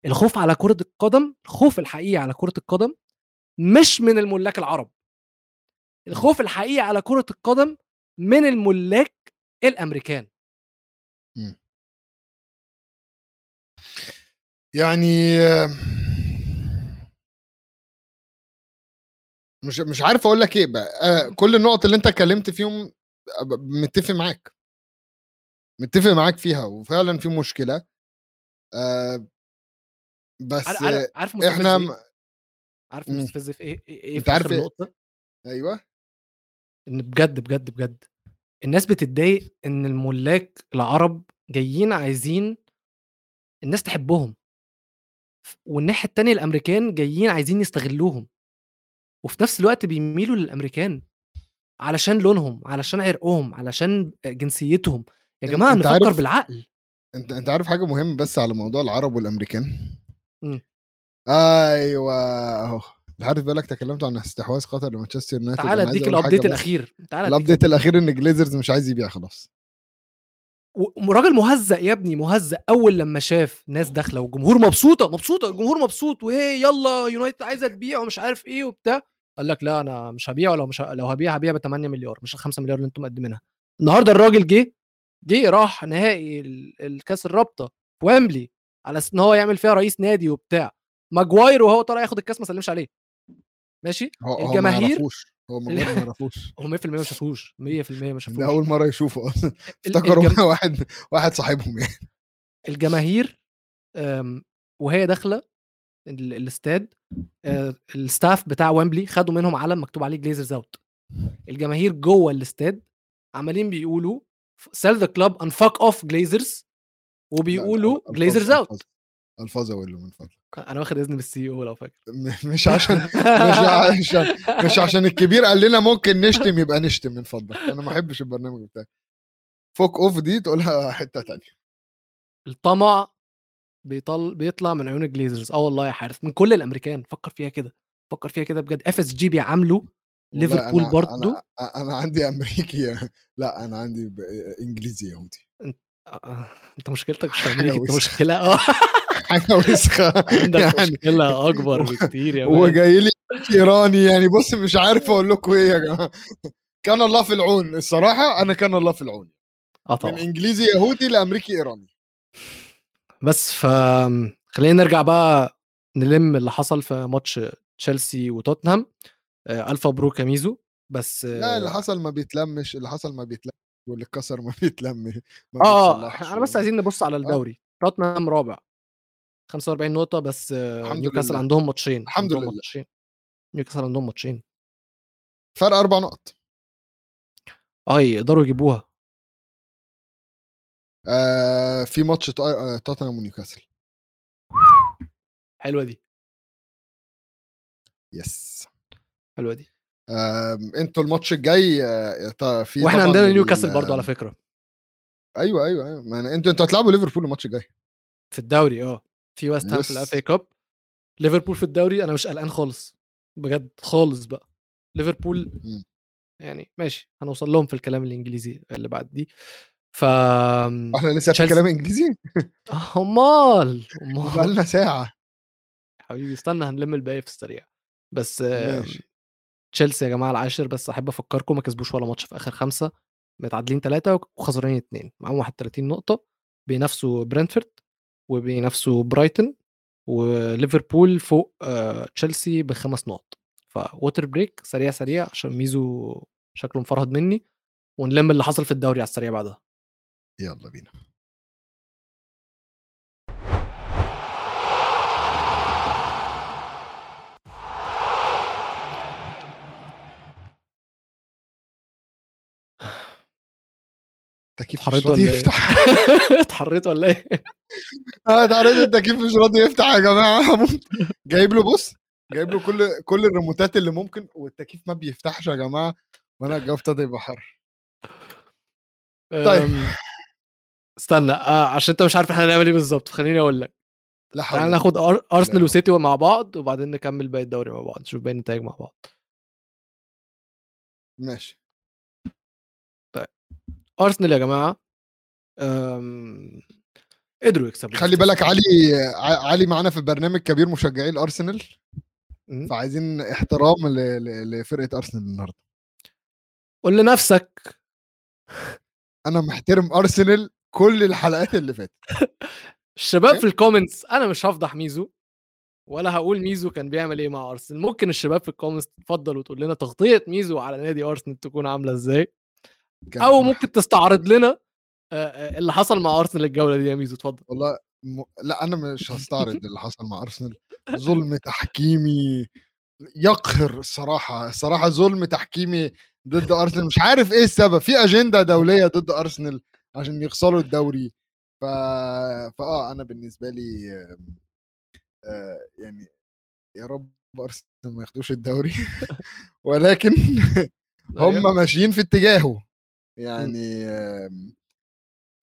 Speaker 1: الخوف على كرة القدم الخوف الحقيقي على كرة القدم مش من الملاك العرب. الخوف الحقيقي على كرة القدم من الملاك الأمريكان.
Speaker 2: يعني مش مش عارف أقول لك إيه بقى. آه، كل النقط اللي أنت اتكلمت فيهم متفق معاك متفق معاك فيها وفعلا في مشكلة آه بس
Speaker 1: عارف عارف إحنا إيه؟ عارف
Speaker 2: مم.
Speaker 1: مستفز في إيه إيه إيه
Speaker 2: أنت
Speaker 1: في
Speaker 2: عارف إيه؟
Speaker 1: نقطة
Speaker 2: أيوه
Speaker 1: إن بجد بجد بجد الناس بتتضايق إن الملاك العرب جايين عايزين الناس تحبهم والناحية التانية الأمريكان جايين عايزين يستغلوهم وفي نفس الوقت بيميلوا للأمريكان علشان لونهم علشان عرقهم علشان جنسيتهم. يا
Speaker 2: جماعة
Speaker 1: نفكر
Speaker 2: عارف-
Speaker 1: بالعقل.
Speaker 2: أنت أنت عارف حاجة مهمة بس على موضوع العرب والأمريكان؟
Speaker 1: مم.
Speaker 2: أيوه. أهو. عارف بالك تكلمت عن استحواذ قطر لمانشستر يونايتد؟
Speaker 1: تعالى
Speaker 2: أديك
Speaker 1: ال
Speaker 2: update.
Speaker 1: الأخير. تعالى ال
Speaker 2: update الأخير إن جليزرز مش عايز يبيع خلاص.
Speaker 1: وراجل مهزأ يا ابني مهزأ. أول لما شاف ناس داخلة والجمهور مبسوطة مبسوطة الجمهور مبسوط وهي يلا يونايتد عايزة تبيع ومش عارف إيه وبتاع. قال لك لا أنا مش هبيع ولو مش ه... لو هبيع هبيع ب 8 مليار مش ال 5 مليار اللي أنتم مقدمينها. النهارده الراجل جه جه راح نهائي ال- الكاس الرابطة في ويمبلي على أساس إن هو يعمل فيها رئيس نادي وبتاع. ماجواير وهو طالع ياخد الكاس ما سلمش عليه. ماشي؟
Speaker 2: هو هو ما
Speaker 1: الجماهير
Speaker 2: هو مجرد ما يعرفوش.
Speaker 1: هو 100% (laughs) ما شافوش. 100% ما
Speaker 2: ده
Speaker 1: شافوش.
Speaker 2: أول مرة يشوفه.
Speaker 1: أصلا
Speaker 2: افتكروا
Speaker 1: الجم-
Speaker 2: واحد واحد صاحبهم يعني.
Speaker 1: الجماهير وهي داخلة الاستاد آه، ال staff بتاع ويمبلي خدوا منهم علم مكتوب عليه جليزرز out الجماهير جوه الاستاد عمالين بيقولوا sell the club and fuck off جليزرز وبيقولوا جليزرز out
Speaker 2: ألفاظ أقول له من فضلك.
Speaker 1: أنا واخد إذن من ال CEO لو فاكر.
Speaker 2: مش عشان مش (laughs) عشان مش عشان الكبير قال لنا ممكن نشتم يبقى نشتم من فضلك. أنا ما أحبش البرنامج بتاعي. فوك اوف دي تقولها حتة تانية.
Speaker 1: الطمع بيطل بيطلع من عيون الجليزرز آه والله يا حارس من كل الأمريكان. فكر فيها كده فكر فيها كده بجد. اف اس جي بيعاملوا ليفربول
Speaker 2: أنا-
Speaker 1: برضو
Speaker 2: أنا أنا عندي أمريكي (laughs) لا أنا عندي إنجليزي يهودي
Speaker 1: آه، أنت مشكلتك مش أمريكا
Speaker 2: أنت.
Speaker 1: مشكلة آه. (laughs)
Speaker 2: حاجة وسخة. (laughs)
Speaker 1: عندك
Speaker 2: يعني
Speaker 1: مشكلة أكبر بكتير يا
Speaker 2: هو. جاي لي إيراني يعني بص مش عارف أقول لكم إيه يا جماعة. كان الله في العون. الصراحة أنا كان الله في العون.
Speaker 1: آه
Speaker 2: من
Speaker 1: طبعا.
Speaker 2: إنجليزي يهودي لأمريكي إيراني.
Speaker 1: بس ف خلينا نرجع بقى نلم اللي حصل في ماتش تشيلسي وتوتنهام. آه، الف مبروك يا ميزو. بس
Speaker 2: لا اللي
Speaker 1: آه
Speaker 2: حصل ما بيتلمش اللي حصل ما بيتلمش واللي اتكسر ما (laughs) بيتلم ما آه
Speaker 1: إحنا بس عايزين نبص على الدوري. توتنهام رابع 45 نقطة بس آه، نيوكاسل. عندهم ماتشين
Speaker 2: الحمد
Speaker 1: عندهم
Speaker 2: لله.
Speaker 1: ماتشين نيوكاسل عندهم ماتشين.
Speaker 2: فرق أربع نقط.
Speaker 1: آه يقدروا يجيبوها.
Speaker 2: آه في ماتش آه، توتنهام ونيوكاسل.
Speaker 1: حلوة دي.
Speaker 2: yes.
Speaker 1: حلوة دي.
Speaker 2: آم، أنتوا الماتش الجاي آه، في وإحنا
Speaker 1: عندنا نيوكاسل برضو على فكرة.
Speaker 2: أيوه أيوه أيوه. ما أنتوا أنتوا هتلعبوا ليفربول الماتش الجاي.
Speaker 1: في الدوري آه. في ويست هام في. ال FA Cup ليفربول في الدوري أنا مش قلقان خالص. بجد خالص بقى. ليفربول. يعني ماشي هنوصل لهم في الكلام الإنجليزي اللي بعد دي. ف
Speaker 2: إحنا لسه في كلام انجليزي؟
Speaker 1: آه، أمال أمال.
Speaker 2: بقالنا ساعة.
Speaker 1: حبيبي استنى هنلم الباقي في السريع. بس
Speaker 2: ماشي.
Speaker 1: تشيلسي يا جماعة العاشر بس أحب أفكركم ما كسبوش ولا ماتش في آخر خمسة. متعادلين ثلاثة وخسرانين اثنين معاهم 31 نقطة. بينافسوا برنتفورد وبينافسوا برايتون وليفربول فوق آه، تشيلسي بخمس نقط. ف water break سريع سريع عشان ميزو شكله مفرهد مني. ونلم اللي حصل في الدوري على السريع بعدها.
Speaker 2: يلا بينا. التكييف مش
Speaker 1: اتحريت
Speaker 2: راضي
Speaker 1: ولا إيه؟
Speaker 2: يفتح (laughs)
Speaker 1: اتحريت ولا إيه؟
Speaker 2: آه اتعرض التكييف مش راضي يفتح يا جماعة؟ (laughs) جايب له بص جايب له كل كل الريموتات اللي ممكن والتكييف ما بيفتحش يا جماعة؟ وأنا الجو ابتدى يبقى حر. طيب.
Speaker 1: استنى آه عشان أنت مش عارف إحنا هنعمل إيه بالظبط خليني أقول لك.
Speaker 2: لا حول
Speaker 1: تعالى ناخد أر... ارسنال. وسيتي مع بعض وبعدين نكمل باقي الدوري مع بعض نشوف باقي النتائج مع بعض.
Speaker 2: ماشي.
Speaker 1: ارسنال يا جماعة أم... قدروا يكسبوا
Speaker 2: خلي بالك علي علي معانا في برنامج كبير مشجعي الأرسنال
Speaker 1: مم.
Speaker 2: فعايزين احترام ل- ل- لفرقة أرسنال النهارده.
Speaker 1: قول لنفسك.
Speaker 2: أنا محترم أرسنال كل الحلقات اللي فاتت.
Speaker 1: الشباب
Speaker 2: إيه؟
Speaker 1: في ال comments أنا مش هفضح ميزو ولا هقول ميزو كان بيعمل إيه مع أرسنال. ممكن الشباب في ال comments تتفضل وتقول لنا تغطية ميزو على نادي أرسنال تكون عاملة
Speaker 2: إزاي؟
Speaker 1: أو ممكن تستعرض لنا اللي حصل مع أرسنال الجولة دي يا ميزو اتفضل.
Speaker 2: والله م... لا أنا مش هستعرض (laughs) اللي حصل مع أرسنال. ظلم تحكيمي يقهر الصراحة الصراحة ظلم تحكيمي ضد أرسنال. مش عارف إيه السبب في أجندة دولية ضد أرسنال عشان يخسروا الدوري. ف فآه أنا بالنسبة لي آه يعني يا رب أرسنال ما ياخدوش الدوري. (laughs) ولكن هم ماشيين في اتجاهه. يعني آم،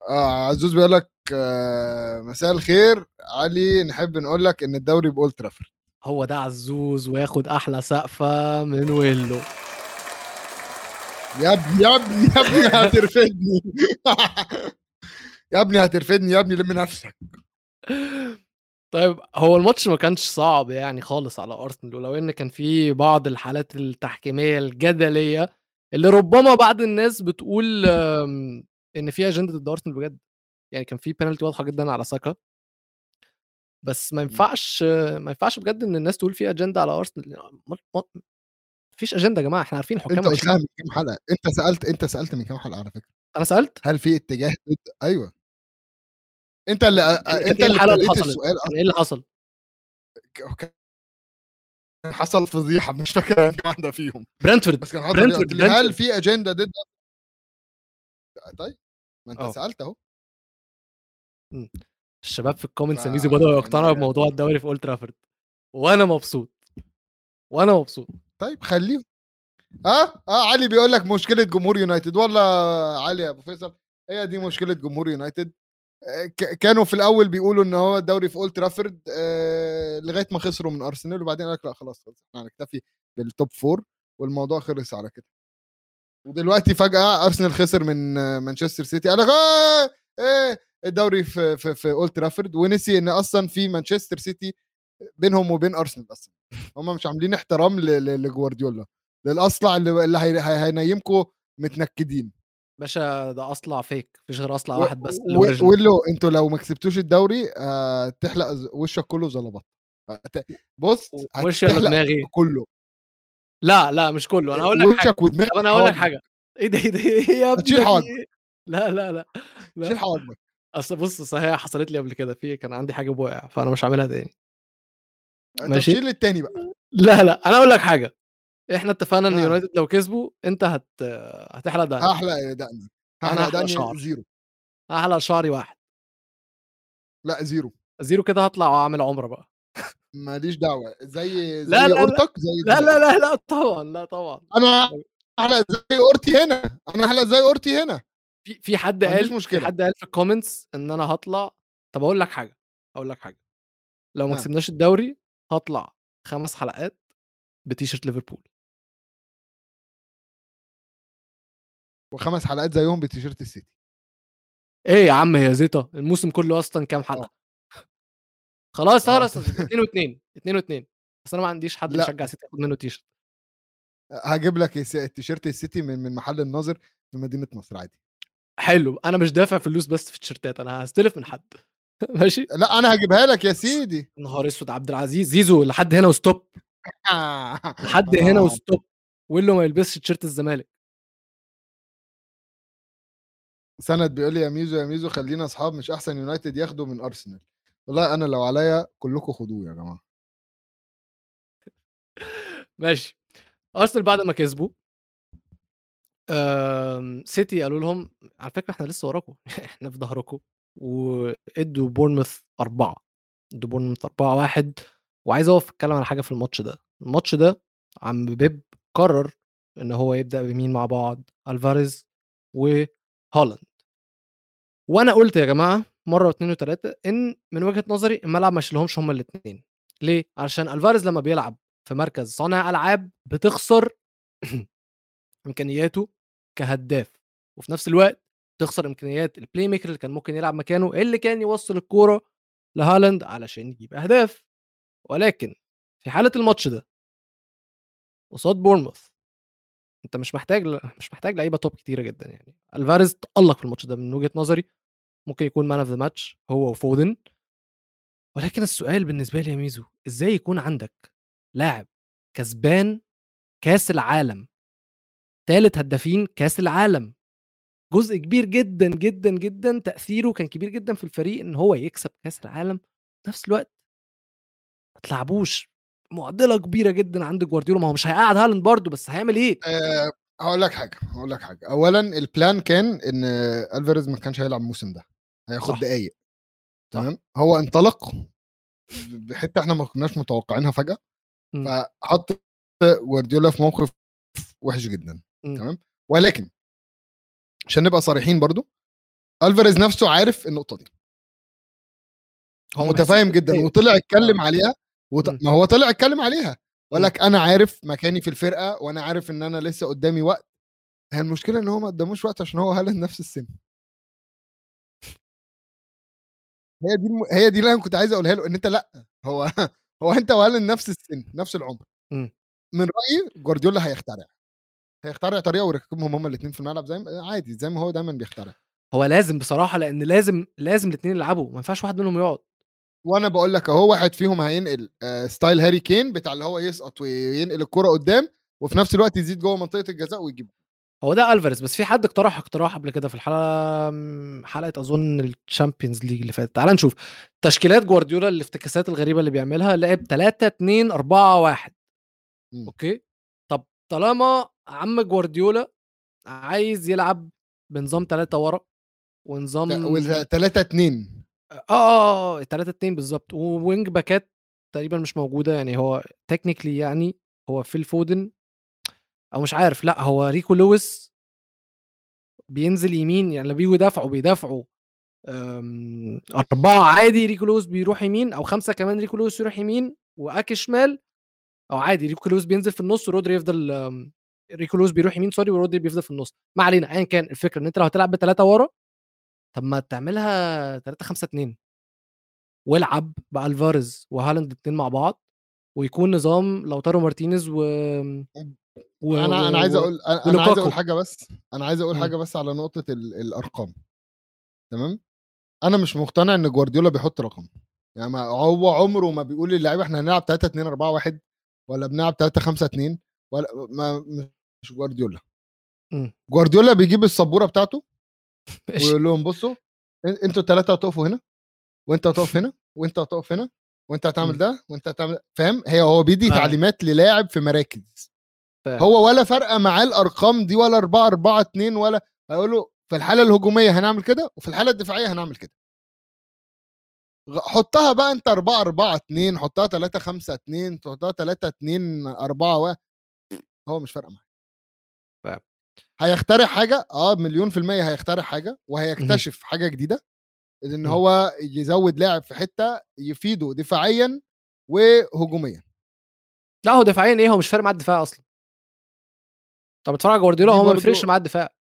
Speaker 2: آه عزوز بيقول لك آه مساء الخير. علي نحب نقول لك إن الدوري بأولد ترافورد.
Speaker 1: هو ده عزوز وياخد أحلى سقفة من ويلو
Speaker 2: يا ابني يا ابني يا ابني هترفدني. يا ابني هترفدني يا ابني لم نفسك.
Speaker 1: طيب هو الماتش ما كانش صعب يعني خالص على أرسنال ولو إن كان في بعض الحالات التحكيمية الجدلية اللي ربما بعض الناس بتقول إن في أجندة ضد أرسنال بجد. يعني كان في بينالتي واضحة جدا على ساكا. بس ما ينفعش ما ينفعش بجد إن الناس تقول في أجندة على أرسنال. مفيش أجندة يا جماعة إحنا عارفين الحكام أنت.
Speaker 2: قلتها من كام حلقة أنت سألت أنت سألت من كام حلقة على فكرة.
Speaker 1: أنا سألت؟
Speaker 2: هل في اتجاه ضد؟ أيوه. أنت اللي
Speaker 1: كان
Speaker 2: أنت
Speaker 1: إيه
Speaker 2: اللي
Speaker 1: حصلت؟
Speaker 2: السؤال
Speaker 1: إيه اللي حصل؟
Speaker 2: حصل فضيحة مش فاكر واحدة فيهم.
Speaker 1: برنتفورد
Speaker 2: بس كان حصل
Speaker 1: برنتفورد
Speaker 2: هل في أجندة ضد؟ طيب ما أنت
Speaker 1: آه.
Speaker 2: سألت أهو.
Speaker 1: الشباب في ال
Speaker 2: comments
Speaker 1: يا ميزو بدأوا
Speaker 2: يعني-
Speaker 1: يقتنعوا بموضوع الدوري في اولد ترافورد وأنا مبسوط. وأنا مبسوط.
Speaker 2: طيب خليهم آه؟ آه علي بيقول لك مشكلة جمهور يونايتد. والله علي يا أبو فيصل هي دي مشكلة جمهور يونايتد. آه، كانوا في الأول بيقولوا إن هو الدوري في أولد ترافورد آه لغاية ما خسروا من أرسنال وبعدين قال لك لا خلاص خلاص إحنا هنكتفي بال top four والموضوع خلص على كده. ودلوقتي فجأة أرسنال خسر من آه، مانشستر سيتي. قال لك إيه الدوري في في في أولد ترافورد ونسي إن أصلا في مانشستر سيتي بينهم وبين أرسنال أصلا هم مش عاملين احترام لجوارديولا للاصلع اللي اللي هي- هي- هينيمكم متنكدين.
Speaker 1: باشا ده أصلع فيك مفيش غير أصلع
Speaker 2: و-
Speaker 1: واحد بس
Speaker 2: و- له أنتوا لو ما كسبتوش الدوري آه تحلق وشك كله زلبط. هت- بص
Speaker 1: وش ولا
Speaker 2: هتحلق
Speaker 1: دماغي؟
Speaker 2: كله.
Speaker 1: لا لا مش كله. أنا هقول لك حاجة.
Speaker 2: وشك ودماغك
Speaker 1: طب أنا هقول لك. حاجة. إيه ده إيه ده إيه يا ابني في
Speaker 2: حواجبك.
Speaker 1: إيه؟ لا لا لا لا.
Speaker 2: شيل حواجبك
Speaker 1: أصل بص هي حصلت لي قبل كده. في كان عندي حاجة واقع فأنا مش هعملها تاني. ماشي.
Speaker 2: شيل التاني بقى
Speaker 1: لا لا أنا أقول لك حاجة إحنا اتفقنا إن
Speaker 2: آه.
Speaker 1: يونايتد لو كسبوا أنت هت هتحلق دقنك
Speaker 2: هحلق دقني هحلق دقني. zero
Speaker 1: هحلق شعري واحد
Speaker 2: لا zero
Speaker 1: zero كده هطلع وأعمل عمرة بقى
Speaker 2: ماليش دعوة زي زي
Speaker 1: لا، لا، لا.
Speaker 2: أورتك زي
Speaker 1: لا. لا لا لا طبعا لا طبعا
Speaker 2: أنا هحلق زي أورتي هنا أنا هحلق زي أورتي هنا
Speaker 1: في في حد قال
Speaker 2: مشكلة.
Speaker 1: في حد قال في ال comments إن أنا هطلع طب أقول لك حاجة أقول لك حاجة لو ما
Speaker 2: آه.
Speaker 1: كسبناش الدوري هطلع خمس حلقات بتيشيرت ليفربول.
Speaker 2: وخمس حلقات زيهم بتيشيرت السيتي.
Speaker 1: إيه يا عم هي زيطة. الموسم كله أصلا كام حلقة؟ خلاص
Speaker 2: آه.
Speaker 1: خلاص 2 و2 2 و2 بس أنا ما عنديش حد. يشجع سيتي ياخد منه تيشيرت.
Speaker 2: هجيب لك التيشيرت السيتي من من محل الناظر في مدينة نصر عادي.
Speaker 1: حلو. أنا مش دافع فلوس بس في التيشيرتات أنا هستلف من حد. (laughs) ماشي.
Speaker 2: لا أنا هجيبها لك يا سيدي.
Speaker 1: نهار أسود عبد العزيز زيزو لحد هنا وستوب. (laughs) لحد هنا
Speaker 2: آه.
Speaker 1: و stop. ويلو ما يلبسش تيشيرت الزمالك.
Speaker 2: سند بيقول لي يا ميزو يا ميزو خلينا أصحاب مش أحسن يونايتد ياخدوا من أرسنال. والله أنا لو عليا كلكم خدوه يا جماعة. (laughs)
Speaker 1: ماشي. أرسنال بعد ما كسبوا سيتي قالوا لهم على فكرة إحنا لسه وراكم. إحنا في ظهركم. وادوا بورنموث أربعة ادوا بورنموث أربعة واحد. وعايز أقف أتكلم على حاجة في الماتش ده. الماتش ده عم بيب قرر إن هو يبدأ بمين مع بعض؟ ألفاريز وهالاند. وأنا قلت يا جماعة مرة واثنين وثلاثه إن من وجهة نظري الملعب ما يشيلهمش هما الاثنين ليه؟ علشان ألفاريز لما بيلعب في مركز صانع ألعاب بتخسر (clears throat) إمكانياته كهداف. وفي نفس الوقت تخسر إمكانيات ال playmaker اللي كان ممكن يلعب مكانه اللي كان يوصل الكورة لهالاند علشان يجيب أهداف. ولكن في حالة الماتش ده قصاد بورنموث أنت مش محتاج ل... مش محتاج لعيبة top كتيرة جدا يعني. ألفاريز تألق في الماتش ده من وجهة نظري. ممكن يكون man of the match هو وفودن. ولكن السؤال بالنسبة لي يا ميزو إزاي يكون عندك لاعب كسبان كأس العالم ثالث هدافين كأس العالم؟ جزء كبير جدا جدا جدا تأثيره كان كبير جدا في الفريق إن هو يكسب كأس العالم في نفس الوقت. ما تلعبوش. معضلة كبيرة جدا عند جوارديولا. ما هو مش هيقعد هالاند برضه بس هيعمل إيه؟
Speaker 2: أه هقول لك حاجة هقول لك حاجة. اولا البلان كان إن ألفاريز ما كانش هيلعب الموسم ده. هياخد. دقايق. تمام؟ هو انطلق بحته إحنا ما كناش متوقعينها فجأة.
Speaker 1: مم.
Speaker 2: فحط جوارديولا في موقف وحش جدا.
Speaker 1: مم.
Speaker 2: تمام؟ ولكن عشان نبقى صريحين برضو ألفاريز نفسه عارف النقطة دي هو متفاهم جدا
Speaker 1: إيه؟
Speaker 2: وطلع اتكلم
Speaker 1: آه.
Speaker 2: عليها وط... ما هو طلع اتكلم عليها وقال. لك أنا عارف مكاني في الفرقة وأنا عارف إن أنا لسه قدامي وقت هي المشكلة إن هو ما قداموش وقت عشان هو هالاند نفس السن هي دي الم... هي دي اللي أنا كنت عايز أقولها له إن أنت لأ هو (laughs) هو أنت وهالاند نفس السن نفس العمر
Speaker 1: مم.
Speaker 2: من رأيي جوارديولا هيخترع هيخترع طريقة ويركبهم هما الاثنين في الملعب زي ما عادي زي ما هو دايما بيخترع.
Speaker 1: هو لازم بصراحة لأن لازم لازم الاثنين يلعبوا ما ينفعش واحد منهم يقعد.
Speaker 2: وأنا بقول لك أهو واحد فيهم هينقل آه، style هاري كين بتاع اللي هو يسقط وينقل الكرة قدام وفي نفس الوقت يزيد جوه منطقة الجزاء ويجيب.
Speaker 1: هو ده ألفاريز بس في حد اقترح اقتراح قبل كده في الحلقة حلقة أظن ال Champions League اللي فاتت. تعال نشوف. تشكيلات جوارديولا الافتكاسات الغريبة اللي بيعملها لعب 3 2 4 1
Speaker 2: مم.
Speaker 1: okay؟ طب طالما عم جوارديولا عايز يلعب بنظام 3 ورا ونظام
Speaker 2: 3 2
Speaker 1: آه آه آه 3 2 بالظبط و wing backات تقريبا مش موجودة يعني هو technically يعني هو فيل فودن أو مش عارف لأ هو ريكو لويس بينزل يمين يعني لما بيجوا يدافعوا بيدافعوا أم، أربعة عادي ريكو لويس بيروح يمين أو خمسة كمان ريكو لويس يروح يمين وأكي شمال أو عادي ريكو لويس بينزل في النص ورودري يفضل أم، ريكو لويس بيروح يمين sorry ورودري بيفضل في النص. ما علينا أيا كان الفكرة إن أنت لو هتلعب بثلاثة ورا طب ما تعملها 3 5 2 والعب بألفاريز وهالاند الاثنين مع بعض ويكون نظام لوتارو مارتينيز و, و...
Speaker 2: أنا أنا عايز أقول أنا عايز
Speaker 1: ولوكاكو.
Speaker 2: أقول حاجة بس أنا عايز
Speaker 1: أقول.
Speaker 2: حاجة بس على نقطة ال- الأرقام. تمام؟ أنا مش مقتنع إن جوارديولا بيحط رقم. يعني هو عمره ما بيقول للعيبة إحنا هنلعب 3 2 4 1 ولا بنلعب 3 5 2 ولا ما مش جوارديولا
Speaker 1: مم.
Speaker 2: جوارديولا بيجيب السبورة بتاعته. (laughs) ويقول لهم بصوا أنتوا الثلاثه هتقفوا هنا وانت هتقف هنا وانت هتقف هنا وانت هتعمل
Speaker 1: مم.
Speaker 2: ده وانت هتعمل. فاهم هي هو بيدي
Speaker 1: آه.
Speaker 2: تعليمات للاعب في مراكز
Speaker 1: فاهم.
Speaker 2: هو ولا فارقه معاه الأرقام دي ولا 4 4 2 ولا هيقول له في الحالة الهجومية هنعمل كده وفي الحالة الدفاعية هنعمل كده حطها بقى انت 4 4 2 حطها 3 5 2 تحطها 3 2 4 1 هو مش فارقة معاه
Speaker 1: فاهم.
Speaker 2: هيخترع حاجة آه مليون في المية هيخترع حاجة وهيكتشف حاجة جديدة
Speaker 1: إن.
Speaker 2: هو يزود لاعب في حتة يفيده دفاعيا وهجوميا.
Speaker 1: لا هو دفاعيا إيه؟ هو مش فارق معاه الدفاع أصلا. طب اتفرج على جوارديولا
Speaker 2: دي
Speaker 1: هو ما بيفرقش معاه الدفاع.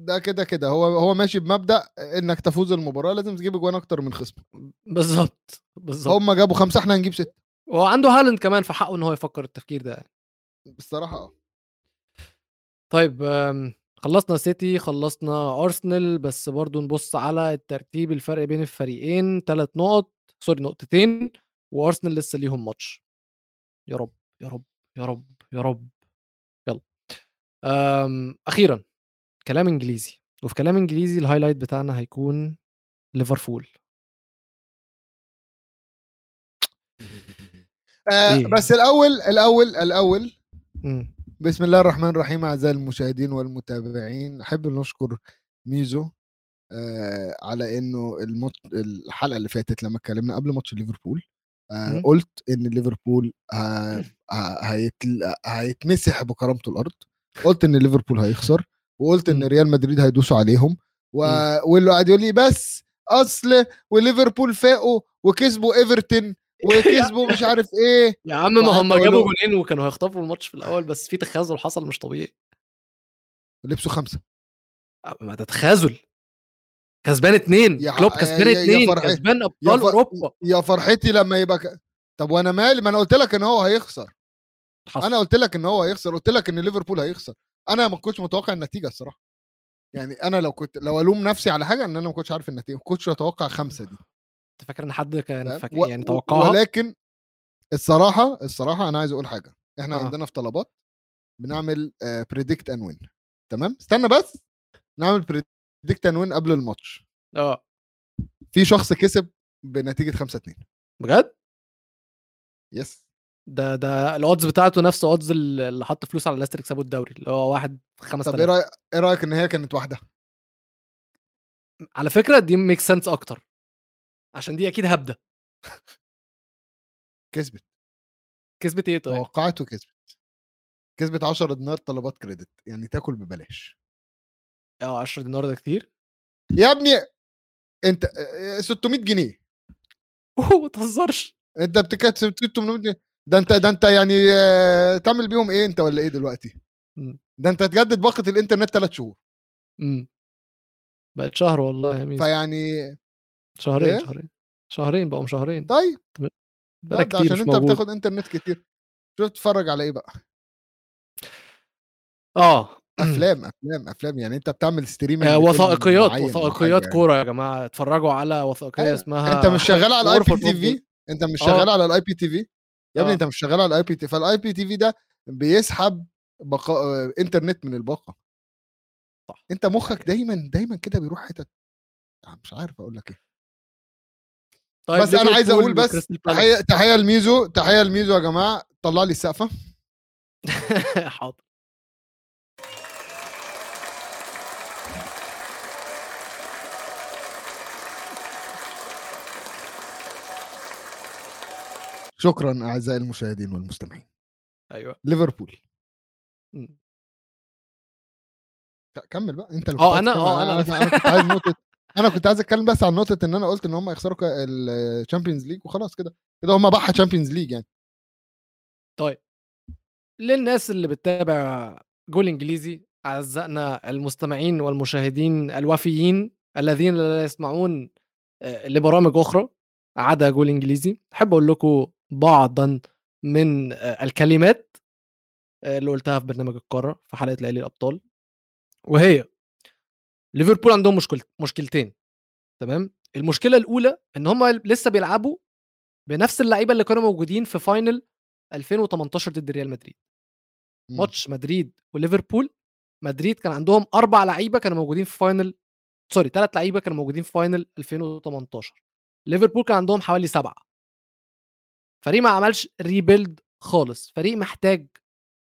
Speaker 2: ده كده كده هو هو ماشي بمبدأ إنك تفوز المباراة لازم تجيب أجوان أكتر من خصمك
Speaker 1: بالظبط بالظبط
Speaker 2: هم جابوا خمسة إحنا هنجيب ستة.
Speaker 1: وهو عنده هالاند كمان في حقه إن هو يفكر التفكير ده يعني.
Speaker 2: بصراحة آه.
Speaker 1: طيب آم، خلصنا سيتي خلصنا أرسنال بس برضو نبص على الترتيب الفرق بين الفريقين ثلاث نقط sorry نقطتين وأرسنال لسه ليهم ماتش يا رب يا رب يا رب يا رب يلا أم أخيرا كلام إنجليزي وفي كلام إنجليزي ال highlight بتاعنا هيكون ليفربول
Speaker 2: آه
Speaker 1: إيه؟
Speaker 2: بس الأول الأول الأول
Speaker 1: مم.
Speaker 2: بسم الله الرحمن الرحيم أعزائي المشاهدين والمتابعين أحب نشكر ميزو آه على إنه المط... الحلقة اللي فاتت لما اتكلمنا قبل ماتش ليفربول آه. قلت إن ليفربول ه- ه- هيتل- هيتمسح بكرامته الأرض قلت إن ليفربول هيخسر وقلت
Speaker 1: إن.
Speaker 2: ريال مدريد هيدوسوا عليهم و... واللي قاعد يقول لي بس أصل وليفربول فاقوا وكسبوا إيفرتون وكسبوا مش عارف (laughs) إيه.
Speaker 1: يا عم ما هم جابوا جونين وكانوا هيخطفوا الماتش في الأول بس في تخاذل حصل مش طبيعي.
Speaker 2: لبسوا خمسة.
Speaker 1: أ ما ده تخاذل. كسبان اتنين.
Speaker 2: يا ح-
Speaker 1: كلوب كسبان
Speaker 2: يا- يا فرحي.
Speaker 1: كسبان
Speaker 2: يا,
Speaker 1: ابطال
Speaker 2: ف...
Speaker 1: أوروبا.
Speaker 2: يا فرحتي لما يبقى ك... طب وأنا مالي؟ ما أنا قلت لك إن هو هيخسر.
Speaker 1: حصل.
Speaker 2: أنا قلت لك إن هو هيخسر. قلت لك إن ليفربول هيخسر. أنا ما كنتش متوقع النتيجة الصراحة. يعني أنا لو كنت لو ألوم نفسي على حاجة إن أنا ما كنتش عارف النتيجة. ما كنتش أتوقع خمسة دي.
Speaker 1: انت فاكر إن حد كان
Speaker 2: فاهم؟
Speaker 1: فاك...
Speaker 2: و-
Speaker 1: يعني توقعها؟
Speaker 2: ولكن الصراحة الصراحة أنا عايز أقول حاجة. إحنا
Speaker 1: آه.
Speaker 2: عندنا في طلبات بنعمل predict and win تمام؟ استنى بس. نعمل predict and win قبل الماتش.
Speaker 1: آه.
Speaker 2: في شخص كسب بنتيجة 5 2
Speaker 1: بجد؟
Speaker 2: yes
Speaker 1: ده ده ال odds بتاعته نفس odds اللي حط فلوس على ليستر يكسبوا الدوري اللي هو واحد في
Speaker 2: طب إيه
Speaker 1: 5000
Speaker 2: رايك إيه رأيك إن هي كانت واحدة؟
Speaker 1: على فكرة دي make sense أكتر. عشان دي أكيد هبدة.
Speaker 2: كسبت.
Speaker 1: كسبت إيه طيب؟
Speaker 2: توقعت وكسبت. كسبت 10 دينار طلبات credit يعني تاكل ببلاش.
Speaker 1: آه 10 دينار ده كتير؟
Speaker 2: يا ابني أنت آه، 600 جنيه.
Speaker 1: أوه ما تهزرش.
Speaker 2: أنت بتكسب 800 جنيه. ده أنت ده أنت يعني تعمل بيهم إيه أنت ولا إيه دلوقتي؟
Speaker 1: مم.
Speaker 2: ده أنت تجدد باقة الإنترنت ثلاث شهور.
Speaker 1: إمم. بقت شهر والله يا
Speaker 2: فيعني
Speaker 1: شهرين
Speaker 2: إيه؟
Speaker 1: شهرين شهرين بقوا شهرين
Speaker 2: طيب. ده عشان أنت
Speaker 1: موجود.
Speaker 2: بتاخد إنترنت كتير. شوف تتفرج على إيه بقى.
Speaker 1: آه.
Speaker 2: أفلام أفلام أفلام. يعني أنت بتعمل stream
Speaker 1: آه، وثائقيات وثائقيات كورة يا جماعة. اتفرجوا على وثائقية
Speaker 2: أيوة.
Speaker 1: اسمها
Speaker 2: أنت مش شغال على
Speaker 1: ال
Speaker 2: IPTV أنت مش
Speaker 1: آه.
Speaker 2: شغال على ال IPTV يا ابني
Speaker 1: آه.
Speaker 2: أنت مش شغال على ال IPTV فال IPTV ده بيسحب بقاء آه، إنترنت من الباقة.
Speaker 1: صح.
Speaker 2: أنت مخك دايما دايما كده بيروح حتت. آه، مش عارف أقول لك إيه.
Speaker 1: طيب
Speaker 2: بس أنا عايز أقول بس. تحيه تحية لميزو تحية لميزو يا جماعة طلع لي السقفة. (laughs)
Speaker 1: حاضر.
Speaker 2: شكرا أعزائي المشاهدين والمستمعين.
Speaker 1: أيوه.
Speaker 2: ليفربول. كمل بقى أنت اللي آه، تتكلم. آه،
Speaker 1: أنا
Speaker 2: أنا- أنا عايز نقطة أنا كنت عايز أتكلم بس عن نقطة إن أنا قلت إن هم يخسروا ال Champions League وخلاص كده. كده هم بح Champions League يعني.
Speaker 1: طيب. للناس اللي بتتابع جول إنجليزي أعزائنا المستمعين والمشاهدين الوفيين الذين لا يسمعون آه، لبرامج أخرى عدا جول إنجليزي أحب أقول لكم بعضا من آه، الكلمات آه، اللي قلتها في برنامج القارة في حلقة ليالي الأبطال. وهي ليفربول عندهم مشكلة مشكلتين تمام؟ المشكلة الأولى إن هم لسه بيلعبوا بنفس اللعيبة اللي كانوا موجودين في final 2018 ضد ريال مدريد.
Speaker 2: مم.
Speaker 1: ماتش مدريد وليفربول مدريد كان عندهم أربع لعيبة كانوا موجودين في final sorry ثلاث لعيبة كانوا موجودين في final 2018 ليفربول كان عندهم حوالي سبعة. فريق ما عملش rebuild خالص فريق محتاج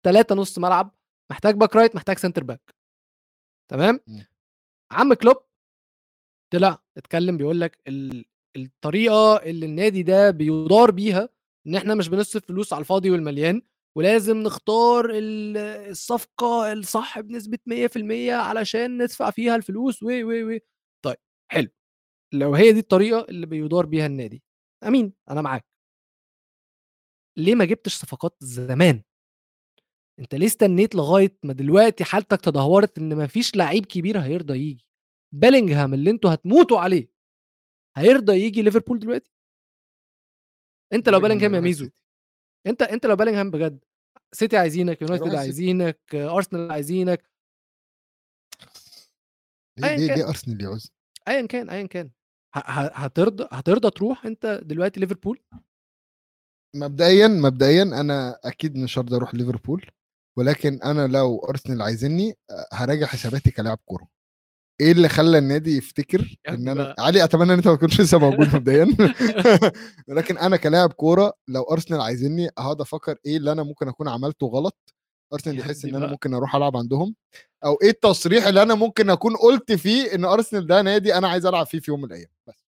Speaker 1: ثلاثة نص ملعب محتاج back right محتاج centre back تمام؟
Speaker 2: مم.
Speaker 1: عم كلوب طلع اتكلم بيقول لك ال... الطريقة اللي النادي ده بيدار بيها إن إحنا مش بنصرف فلوس على الفاضي والمليان ولازم نختار ال- الصفقة الصح بنسبة 100% علشان ندفع فيها الفلوس و و و. طيب حلو. لو هي دي الطريقة اللي بيدار بيها النادي أمين أنا معاك. ليه ما جبتش صفقات زمان؟ أنت ليه استنيت لغاية ما دلوقتي حالتك تدهورت إن ما فيش لعيب كبير هيرضى يجي بيلينغهام اللي أنتوا هتموتوا عليه هيرضى يجي ليفربول دلوقتي؟ انت لو بيلينغهام يا ميزو. انت انت لو بيلينغهام بجد سيتي عايزينك يونايتد. عايزينك أرسنال عايزينك.
Speaker 2: ليه ليه أرسنال يعوز
Speaker 1: ايا كان ايا كان. هترضى هترضى تروح أنت دلوقتي ليفربول؟
Speaker 2: مبدئيا مبدئيا أنا أكيد مش هرضى أروح ليفربول. ولكن أنا لو ارسنال عايزني أه، هراجع حساباتي كلاعب كورة. إيه اللي خلى النادي يفتكر إن
Speaker 1: أنا.
Speaker 2: علي أتمنى إن أنت ما تكونش لسه موجود مبدئيا. (laughs) (laughs) ولكن أنا كلاعب كورة لو ارسنال عايزني هقعد أفكر إيه اللي أنا ممكن أكون عملته غلط. ارسنال يحس إن
Speaker 1: أنا.
Speaker 2: ممكن أروح ألعب عندهم. أو إيه التصريح اللي أنا ممكن أكون قلت فيه إن ارسنال ده نادي أنا عايز ألعب فيه في يوم من الأيام. بس.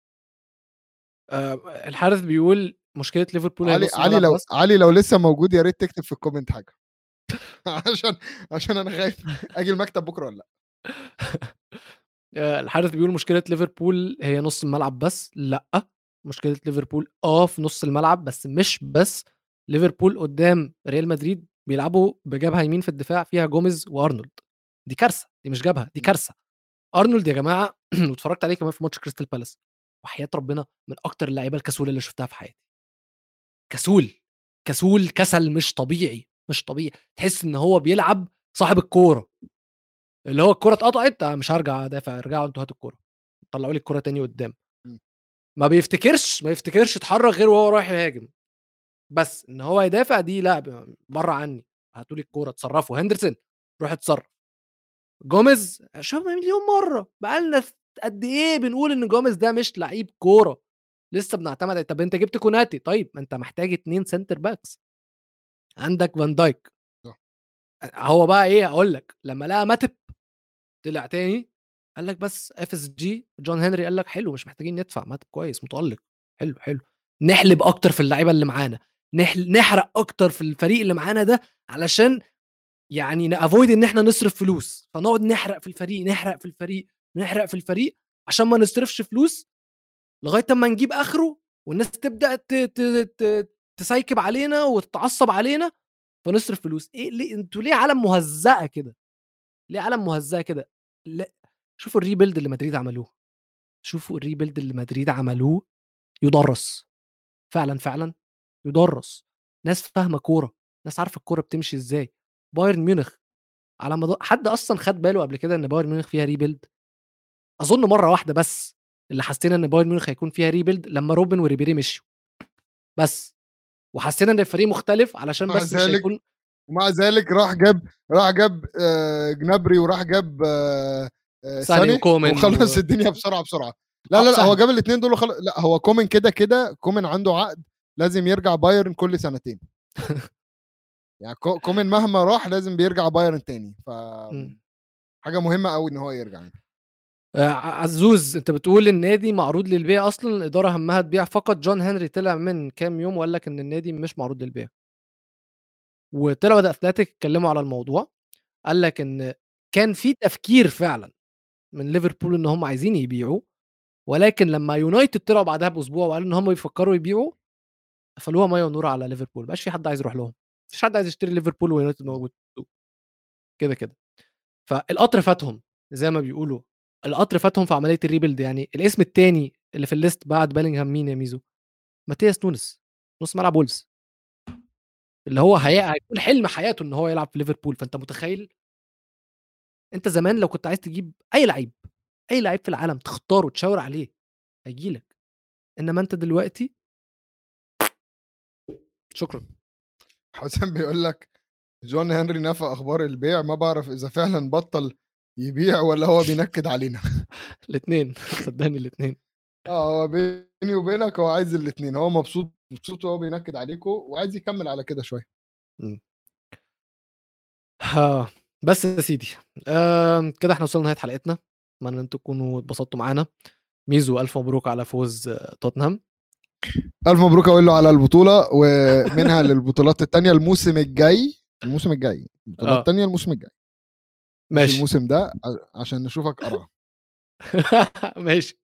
Speaker 1: آه، الحارث بيقول مشكلة ليفربول
Speaker 2: علي علي لو
Speaker 1: بس.
Speaker 2: علي لو لسه موجود يا ريت تكتب في ال comment حاجة. (laughs) عشان عشان أنا خايف أجي المكتب بكرة ولا لأ.
Speaker 1: آه، الحارث بيقول مشكلة ليفربول هي نص الملعب بس لأ مشكلة ليفربول آه في نص الملعب بس مش بس. ليفربول قدام ريال مدريد بيلعبوا بجبهة يمين في الدفاع فيها جوميز وأرنولد. دي كارثة دي مش جبهة دي كارثة. أرنولد يا جماعة (clears throat) واتفرجت عليه كمان في ماتش كريستال بالاس. وحياة ربنا من أكتر اللعيبة الكسول اللي شفتها في حياتي. كسول كسول كسل مش طبيعي. مش طبيعي. تحس إن هو بيلعب صاحب الكورة. اللي هو الكورة اتقطعت آه، مش هرجع أدافع ارجعوا أنتوا هاتوا الكورة. طلعوا لي الكورة تاني قدام.
Speaker 2: م.
Speaker 1: ما بيفتكرش ما يفتكرش يتحرك غير وهو رايح يهاجم. بس إن هو يدافع دي لأ بره عني. هاتوا لي الكورة اتصرفوا. هندرسون روح اتصرف. جوميز شفنا مليون مرة. بقالنا قد إيه بنقول إن جوميز ده مش لعيب كورة؟ لسه بنعتمد طب أنت جبت كوناتي. طيب ما أنت محتاج اتنين centre backs عندك فان دايك.
Speaker 2: صح.
Speaker 1: هو بقى إيه أقول لك لما لقى ماتب طلع تاني قال لك بس FSG جون هنري قال لك حلو مش محتاجين ندفع ماتب كويس متألق حلو حلو. نحلب أكتر في اللعيبة اللي معانا نحل... نحرق أكتر في الفريق اللي معانا ده علشان يعني نافويد إن إحنا نصرف فلوس. فنقعد نحرق في الفريق نحرق في الفريق نحرق في الفريق عشان ما نصرفش فلوس لغاية أما نجيب آخره والناس تبدأ ت... ت... ت... تسيكب علينا وتتعصب علينا فنصرف فلوس. إيه ليه؟ أنتوا ليه عالم مهزأة كده؟ ليه عالم مهزأة كده؟ لا شوفوا الريبيلد اللي مدريد عملوه. شوفوا ال rebuild اللي مدريد عملوه يدرس. فعلا فعلا يدرس. ناس فاهمة كورة ناس عارفة الكورة بتمشي إزاي. بايرن ميونخ على مدار حد أصلا خد باله قبل كده إن بايرن ميونخ فيها rebuild؟ أظن مرة واحدة بس اللي حسينا إن بايرن ميونخ هيكون فيها rebuild لما روبن وريبيري مشوا بس. وحسينا إن الفريق مختلف علشان بس مش هيكون
Speaker 2: ومع ذلك راح جاب راح جاب آه، جنابري وراح جاب آه، آه،
Speaker 1: ساني وكومان
Speaker 2: وخلص
Speaker 1: و-
Speaker 2: الدنيا بسرعة بسرعة لا لا لا. هو جاب الاثنين دول وخلص لا هو كومان كده كده كومان عنده عقد لازم يرجع بايرن كل سنتين (laughs) يعني كو- كومان مهما راح لازم بيرجع بايرن تاني ف. حاجة مهمة قوي إن هو يرجع يعني.
Speaker 1: عزوز انت بتقول النادي معروض للبيع أصلا الإدارة همها تبيع فقط. جون هنري طلع من كام يوم وقال لك إن النادي مش معروض للبيع. وطلعوا The Athletic اتكلموا على الموضوع قال لك إن كان في تفكير فعلا من ليفربول إن هم عايزين يبيعوا ولكن لما يونايتد طلعوا بعدها بأسبوع وقالوا إن هم بيفكروا يبيعوا قفلوها مية ونور على ليفربول. مبقاش في حد عايز يروح لهم. مفيش حد عايز يشتري ليفربول ويونايتد موجود كده كده. فالقطر فاتهم زي ما بيقولوا. القطر فاتهم في عملية ال rebuild يعني الاسم الثاني اللي في ال list بعد بيلينغهام مين يا ميزو؟ ماتياس نونس نص ملعب وولفز اللي هو هي- هيكون حلم حياته إن هو يلعب في ليفربول فأنت متخيل؟ أنت زمان لو كنت عايز تجيب أي لعيب أي لعيب في العالم تختاره تشاور عليه هيجي لك. إنما أنت دلوقتي شكرا.
Speaker 2: حسام بيقول لك جون هنري نفى أخبار البيع ما بعرف إذا فعلا بطل يبيع ولا هو بينكد علينا؟ (laughs)
Speaker 1: الاثنين صدقني الاثنين
Speaker 2: آه هو بيني وبينك هو عايز الاثنين هو مبسوط مبسوط وهو بينكد عليكم وعايز يكمل على كده شوية.
Speaker 1: ها بس يا سيدي آه كده إحنا وصلنا نهاية حلقتنا. أتمنى إن أنتم تكونوا اتبسطتوا معانا. ميزو ألف مبروك على فوز آه، توتنهام.
Speaker 2: ألف مبروك أقول له على البطولة ومنها للبطولات الثانية الموسم الجاي الموسم الجاي البطولات
Speaker 1: آه.
Speaker 2: الثانية الموسم الجاي.
Speaker 1: ماشي.
Speaker 2: الموسم ده عشان نشوفك قرع (laughs)
Speaker 1: ماشي.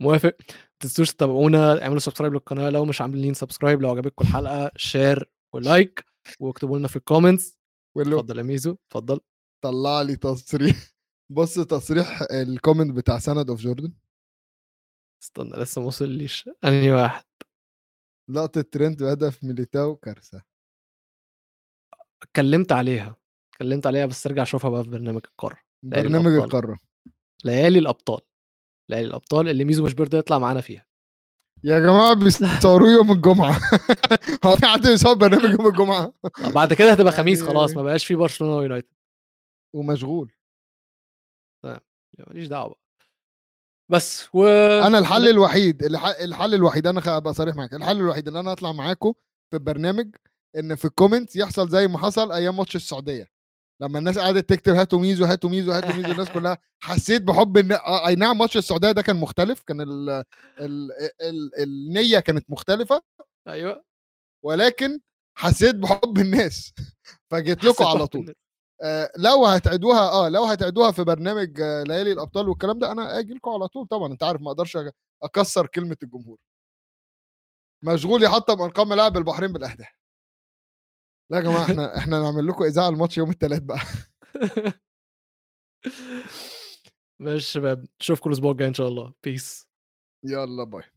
Speaker 1: موافق. ما تنسوش تتابعونا اعملوا subscribe للقناة. لو مش عاملين سبسكرايب لو عجبتكم الحلقة share و like واكتبوا لنا في ال
Speaker 2: comments
Speaker 1: اتفضل يا ميزو. اتفضل.
Speaker 2: طلع لي تصريح. (laughs) بص تصريح ال comment بتاع سند اوف جوردن
Speaker 1: استنى لسه ما وصليش أنهي واحد؟
Speaker 2: لقطة ترند بهدف ميليتاو كارثة.
Speaker 1: اتكلمت عليها. اتكلمت عليها بس ارجع اشوفها بقى في برنامج القارة.
Speaker 2: برنامج
Speaker 1: الأبطال.
Speaker 2: القارة.
Speaker 1: ليالي الأبطال. ليالي الأبطال اللي ميزو مش بيرضى يطلع معانا فيها.
Speaker 2: يا جماعة بيصوروه يوم الجمعة. (laughs) هو في حد بيصور برنامج يوم الجمعة؟
Speaker 1: بعد كده هتبقى خميس
Speaker 2: يعني-
Speaker 1: خلاص ما بقاش في برشلونة ويونايتد.
Speaker 2: ومشغول.
Speaker 1: ماليش دعوة بقى. بس و
Speaker 2: أنا الحل الوحيد الح- الحل الوحيد أنا ابقى صريح معاك. الحل الوحيد اللي أنا أطلع معاكم في البرنامج إن في ال comment يحصل زي ما حصل أيام ماتش السعودية. لما الناس قعدت تكتب هاتوا ميزو هاتوا ميزو هاتوا ميزو الناس كلها (laughs) حسيت بحب إن آه، أي نعم ماتش السعودية ده كان مختلف كان ال... ال... ال... النية كانت مختلفة
Speaker 1: أيوه.
Speaker 2: ولكن حسيت بحُب الناس (laughs) فجيت لكم على طول. آآ لو هتعيدوها آه، لو هتعيدوها في برنامج ليالي الأبطال والكلام ده، أنا آجي لكم على طول طبعًا، أنت عارف ما أقدرش أ أكسّر كلمة الجمهور. مشغول يحطّم أرقام ملاعب البحرين بالأهداف. لا يا جماعة إحنا إحنا نعمل لكم إذاعة لماتش يوم التلات بقى. (laughs)
Speaker 1: ماشي شباب، نشوفكم الأسبوع الجاي إن شاء الله. peace.
Speaker 2: يالّا باي.